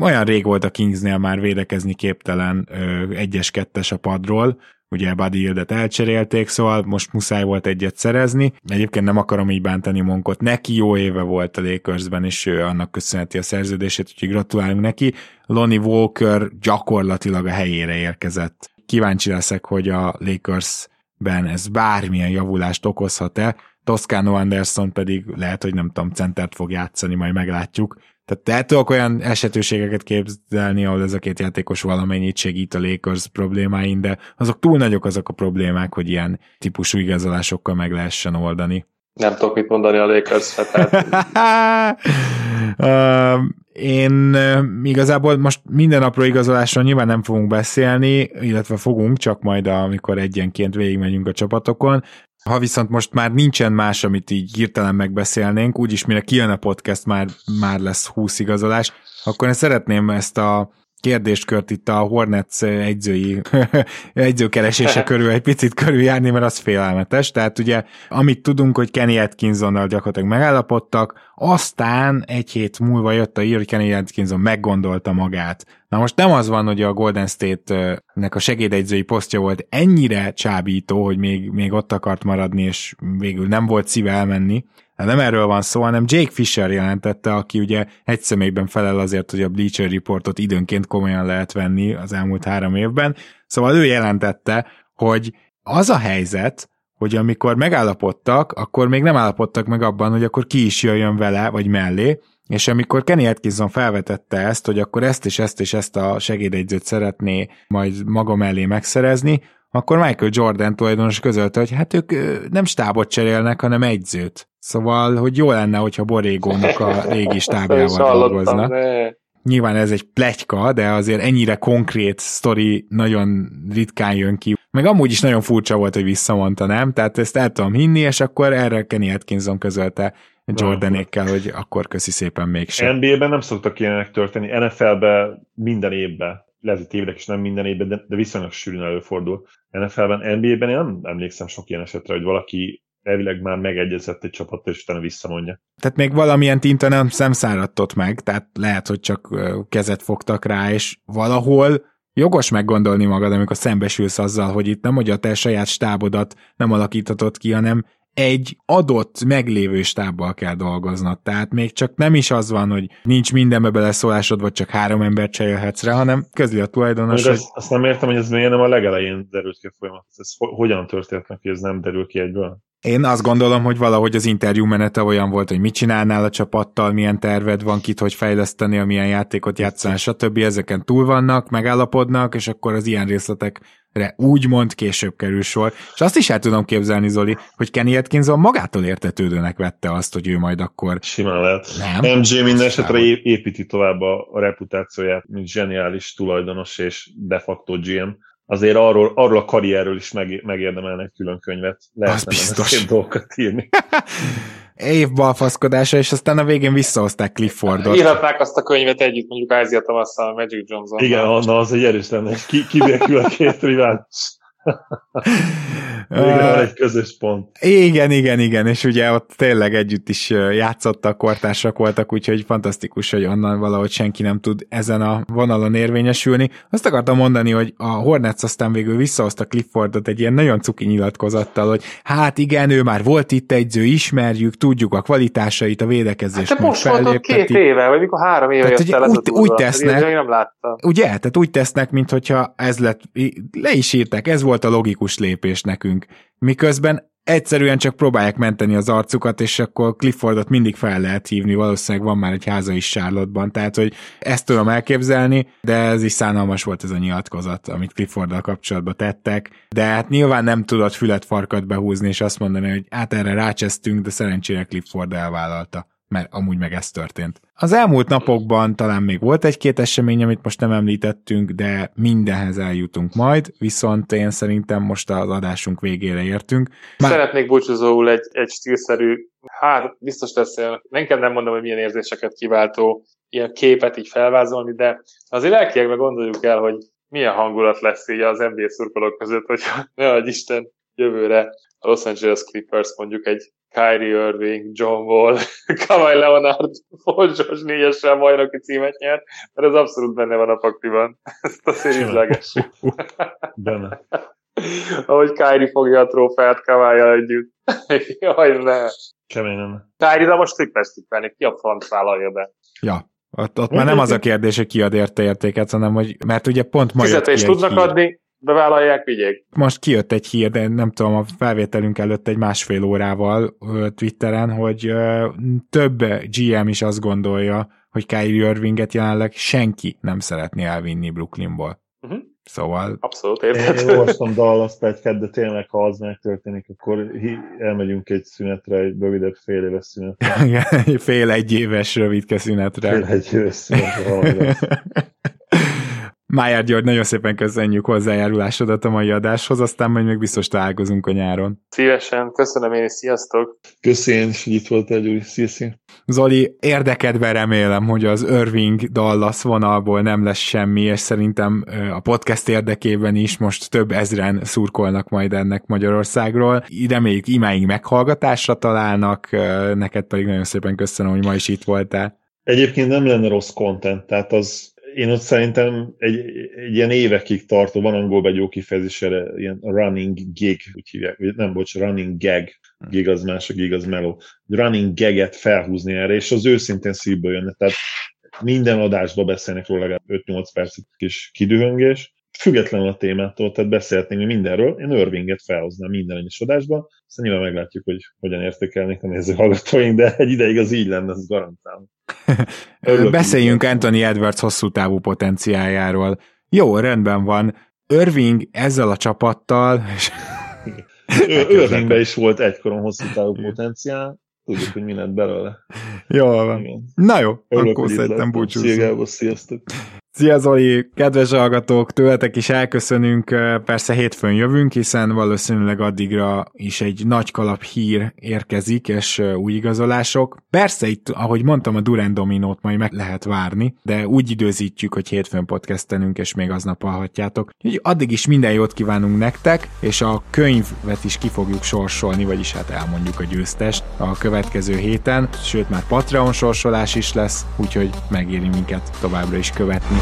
Olyan rég volt a Kingsnél már védekezni képtelen egyes-kettes a padról, ugye Buddy Hildet elcserélték, szóval most muszáj volt egyet szerezni. Egyébként nem akarom így bántani Monkot, neki jó éve volt a Lakersben, és ő annak köszönheti a szerződését, úgyhogy gratulálunk neki. Lonnie Walker gyakorlatilag a helyére érkezett. Kíváncsi leszek, hogy a Lakers ben ez bármilyen javulást okozhat-e, Toscano Anderson pedig lehet, hogy nem tudom, centert fog játszani, majd meglátjuk. Tehát el tudok olyan esetőségeket képzelni, ahol ez a két játékos valamennyit segít a Lakers problémáin, de azok túl nagyok azok a problémák, hogy ilyen típusú igazolásokkal meg lehessen oldani. Nem tudok mit mondani a lakers tehát én igazából most minden napról igazolásról nyilván nem fogunk beszélni, illetve fogunk, csak majd amikor egyenként végigmegyünk a csapatokon. Ha viszont most már nincsen más, amit így hirtelen megbeszélnénk, úgyis mire kijön a podcast, már, már lesz 20 igazolás, akkor én szeretném ezt a kérdéskört itt a Hornets egyzői egyzőkeresése körül egy picit körüljárni, mert az félelmetes. Tehát ugye, amit tudunk, hogy Kenny Atkinsonnal gyakorlatilag megállapodtak, aztán egy hét múlva jött a hír, hogy Kenny Atkinson meggondolta magát. Na most nem az van, hogy a Golden State-nek a segédegyzői posztja volt ennyire csábító, hogy még, még ott akart maradni, és végül nem volt szíve elmenni, de nem erről van szó, hanem Jake Fisher jelentette, aki ugye egy személyben felel azért, hogy a Bleacher Reportot időnként komolyan lehet venni az elmúlt három évben. Szóval ő jelentette, hogy az a helyzet, hogy amikor megállapodtak, akkor még nem állapodtak meg abban, hogy akkor ki is jöjjön vele, vagy mellé, és amikor Kenny Atkinson felvetette ezt, hogy akkor ezt és ezt és ezt a segédegyzőt szeretné majd maga mellé megszerezni, akkor Michael Jordan tulajdonos közölte, hogy hát ők nem stábot cserélnek, hanem egyzőt. Szóval, hogy jó lenne, hogyha Borégónak a régi stábjával dolgozna. Nyilván ez egy pletyka, de azért ennyire konkrét sztori nagyon ritkán jön ki. Meg amúgy is nagyon furcsa volt, hogy visszamondta, nem? Tehát ezt el tudom hinni, és akkor erre Kenny Atkinson közölte Jordanékkel, hogy akkor köszi szépen mégsem. NBA-ben nem szoktak ilyenek történni, NFL-ben minden évben, lehet, hogy tévedek is nem minden évben, de, de viszonylag sűrűn előfordul. NFL-ben, NBA-ben én nem emlékszem sok ilyen esetre, hogy valaki elvileg már megegyezett egy csapattal, és utána visszamondja. Tehát még valamilyen tinta nem szemszáradtott meg, tehát lehet, hogy csak kezet fogtak rá, és valahol jogos meggondolni magad, amikor szembesülsz azzal, hogy itt nem, hogy a te saját stábodat nem alakíthatod ki, hanem egy adott meglévő stábbal kell dolgoznod. Tehát még csak nem is az van, hogy nincs mindenbe beleszólásod, vagy csak három embert cserélhetsz rá, hanem közli a tulajdonos. Hogy... Azt, azt nem értem, hogy ez miért nem a legelején derült ki a folyamat. Ez hogyan történt meg, hogy ez nem derül ki egyből? Én azt gondolom, hogy valahogy az interjú menete olyan volt, hogy mit csinálnál a csapattal, milyen terved van, kit hogy fejleszteni, milyen játékot játszani, stb. Ezeken túl vannak, megállapodnak, és akkor az ilyen részletekre úgymond később kerül sor. És azt is el tudom képzelni, Zoli, hogy Kenny Atkinson magától értetődőnek vette azt, hogy ő majd akkor... Simán lehet. Nem? MJ minden esetre építi tovább a, a reputációját, mint zseniális tulajdonos és de facto GM azért arról, arról a karrierről is meg, megérdemelnek külön könyvet. Lehet az biztos. dolgokat írni. Év balfaszkodása, és aztán a végén visszahozták Cliffordot. Írhatnák azt a könyvet együtt, mondjuk Ázia tavasszal, Magic Johnson. Igen, na, az egy erős lenne, ki, kibékül a két rivális. Végre van egy közös pont. Igen, igen, igen, és ugye ott tényleg együtt is játszottak, kortársak voltak, úgyhogy fantasztikus, hogy onnan valahogy senki nem tud ezen a vonalon érvényesülni. Azt akartam mondani, hogy a Hornets aztán végül visszahozta Cliffordot egy ilyen nagyon cuki nyilatkozattal, hogy hát igen, ő már volt itt egyző, ismerjük, tudjuk a kvalitásait, a védekezés. Hát te most volt két éve, vagy mikor három éve tehát, jött el úgy, úgy tesznek, én nem láttam. Ugye, tehát úgy tesznek, mintha ez lett, le is írták, ez volt a logikus lépés nekünk. Miközben egyszerűen csak próbálják menteni az arcukat, és akkor Cliffordot mindig fel lehet hívni, valószínűleg van már egy háza is Charlotte-ban, tehát hogy ezt tudom elképzelni, de ez is szánalmas volt ez a nyilatkozat, amit Clifforddal kapcsolatban tettek, de hát nyilván nem tudott fület farkat behúzni, és azt mondani, hogy hát erre rácsesztünk, de szerencsére Clifford elvállalta mert amúgy meg ez történt. Az elmúlt napokban talán még volt egy-két esemény, amit most nem említettünk, de mindenhez eljutunk majd, viszont én szerintem most az adásunk végére értünk. Már... Szeretnék búcsúzóul egy, egy stílszerű, hát biztos lesz, nem kell nem mondom, hogy milyen érzéseket kiváltó ilyen képet így felvázolni, de azért lelkiekben gondoljuk el, hogy milyen hangulat lesz így az NBA szurkolók között, hogy ne adj Isten jövőre a Los Angeles Clippers mondjuk egy Kyrie Irving, John Wall, Kawhi Leonard, Paul George négyessel bajnoki címet nyert, mert ez abszolút benne van a pakliban. Ezt a szérizleges. benne. Ahogy Kyrie fogja a trófeát kawhi együtt. Jaj, ne. Kemény lenne. Kyrie-ra most Clippers tippelni, ki a front vállalja be. Ja, ott, ott már nem az a kérdés, hogy ki ad érte értéket, hanem hogy, mert ugye pont ma Fizetést tudnak hír. adni, bevállalják, vigyék. Most kijött egy hír, de nem tudom, a felvételünk előtt egy másfél órával Twitteren, hogy több GM is azt gondolja, hogy Kyrie Irvinget jelenleg senki nem szeretné elvinni Brooklynból. Uh-huh. Szóval... Abszolút érthető. Én olvastam Dallas plegykát, de tényleg, ha az megtörténik, akkor elmegyünk egy szünetre, egy rövidebb fél éves szünetre. fél egy éves rövidke szünetre. Fél egy éves szünetre. Májár György, nagyon szépen köszönjük hozzájárulásodat a mai adáshoz, aztán majd még biztos találkozunk a nyáron. Szívesen, köszönöm én, sziasztok! Köszönöm, hogy itt voltál, Gyuri, sziasztok! Zoli, érdekedve remélem, hogy az Irving Dallas vonalból nem lesz semmi, és szerintem a podcast érdekében is most több ezren szurkolnak majd ennek Magyarországról. Reméljük imáig meghallgatásra találnak, neked pedig nagyon szépen köszönöm, hogy ma is itt voltál. Egyébként nem lenne rossz content, tehát az én ott szerintem egy, egy ilyen évekig tartó, van angolban egy jó kifejezés ilyen running gig, úgy hívják, nem, bocs, running gag, gig az más, a gig az meló. Running gaget felhúzni erre, és az őszintén szívből jönne. Tehát minden adásban beszélnek róla legalább 5-8 percig kis kidühöngés, függetlenül a témától, tehát beszélhetnénk mindenről, én Irvinget felhoznám minden egyes adásban, aztán nyilván meglátjuk, hogy hogyan értékelnék a nézőhallgatóink, de egy ideig az így lenne, ez garantálom. Beszéljünk Anthony Edwards hosszú távú potenciáljáról. Jó, rendben van. Irving ezzel a csapattal... Irvingben is volt egykoron hosszú távú potenciál, tudjuk, hogy mi lett belőle. Jó van. Igen. Na jó, Örülök, akkor szerintem búcsúzzunk. sziasztok. Szia Zoli, kedves hallgatók, tőletek is elköszönünk, persze hétfőn jövünk, hiszen valószínűleg addigra is egy nagy kalap hír érkezik, és új igazolások. Persze itt, ahogy mondtam, a Durán Dominót majd meg lehet várni, de úgy időzítjük, hogy hétfőn podcastelünk, és még aznap hallhatjátok. Úgyhogy addig is minden jót kívánunk nektek, és a könyvet is ki fogjuk sorsolni, vagyis hát elmondjuk a győztest a következő héten, sőt már Patreon sorsolás is lesz, úgyhogy megéri minket továbbra is követni.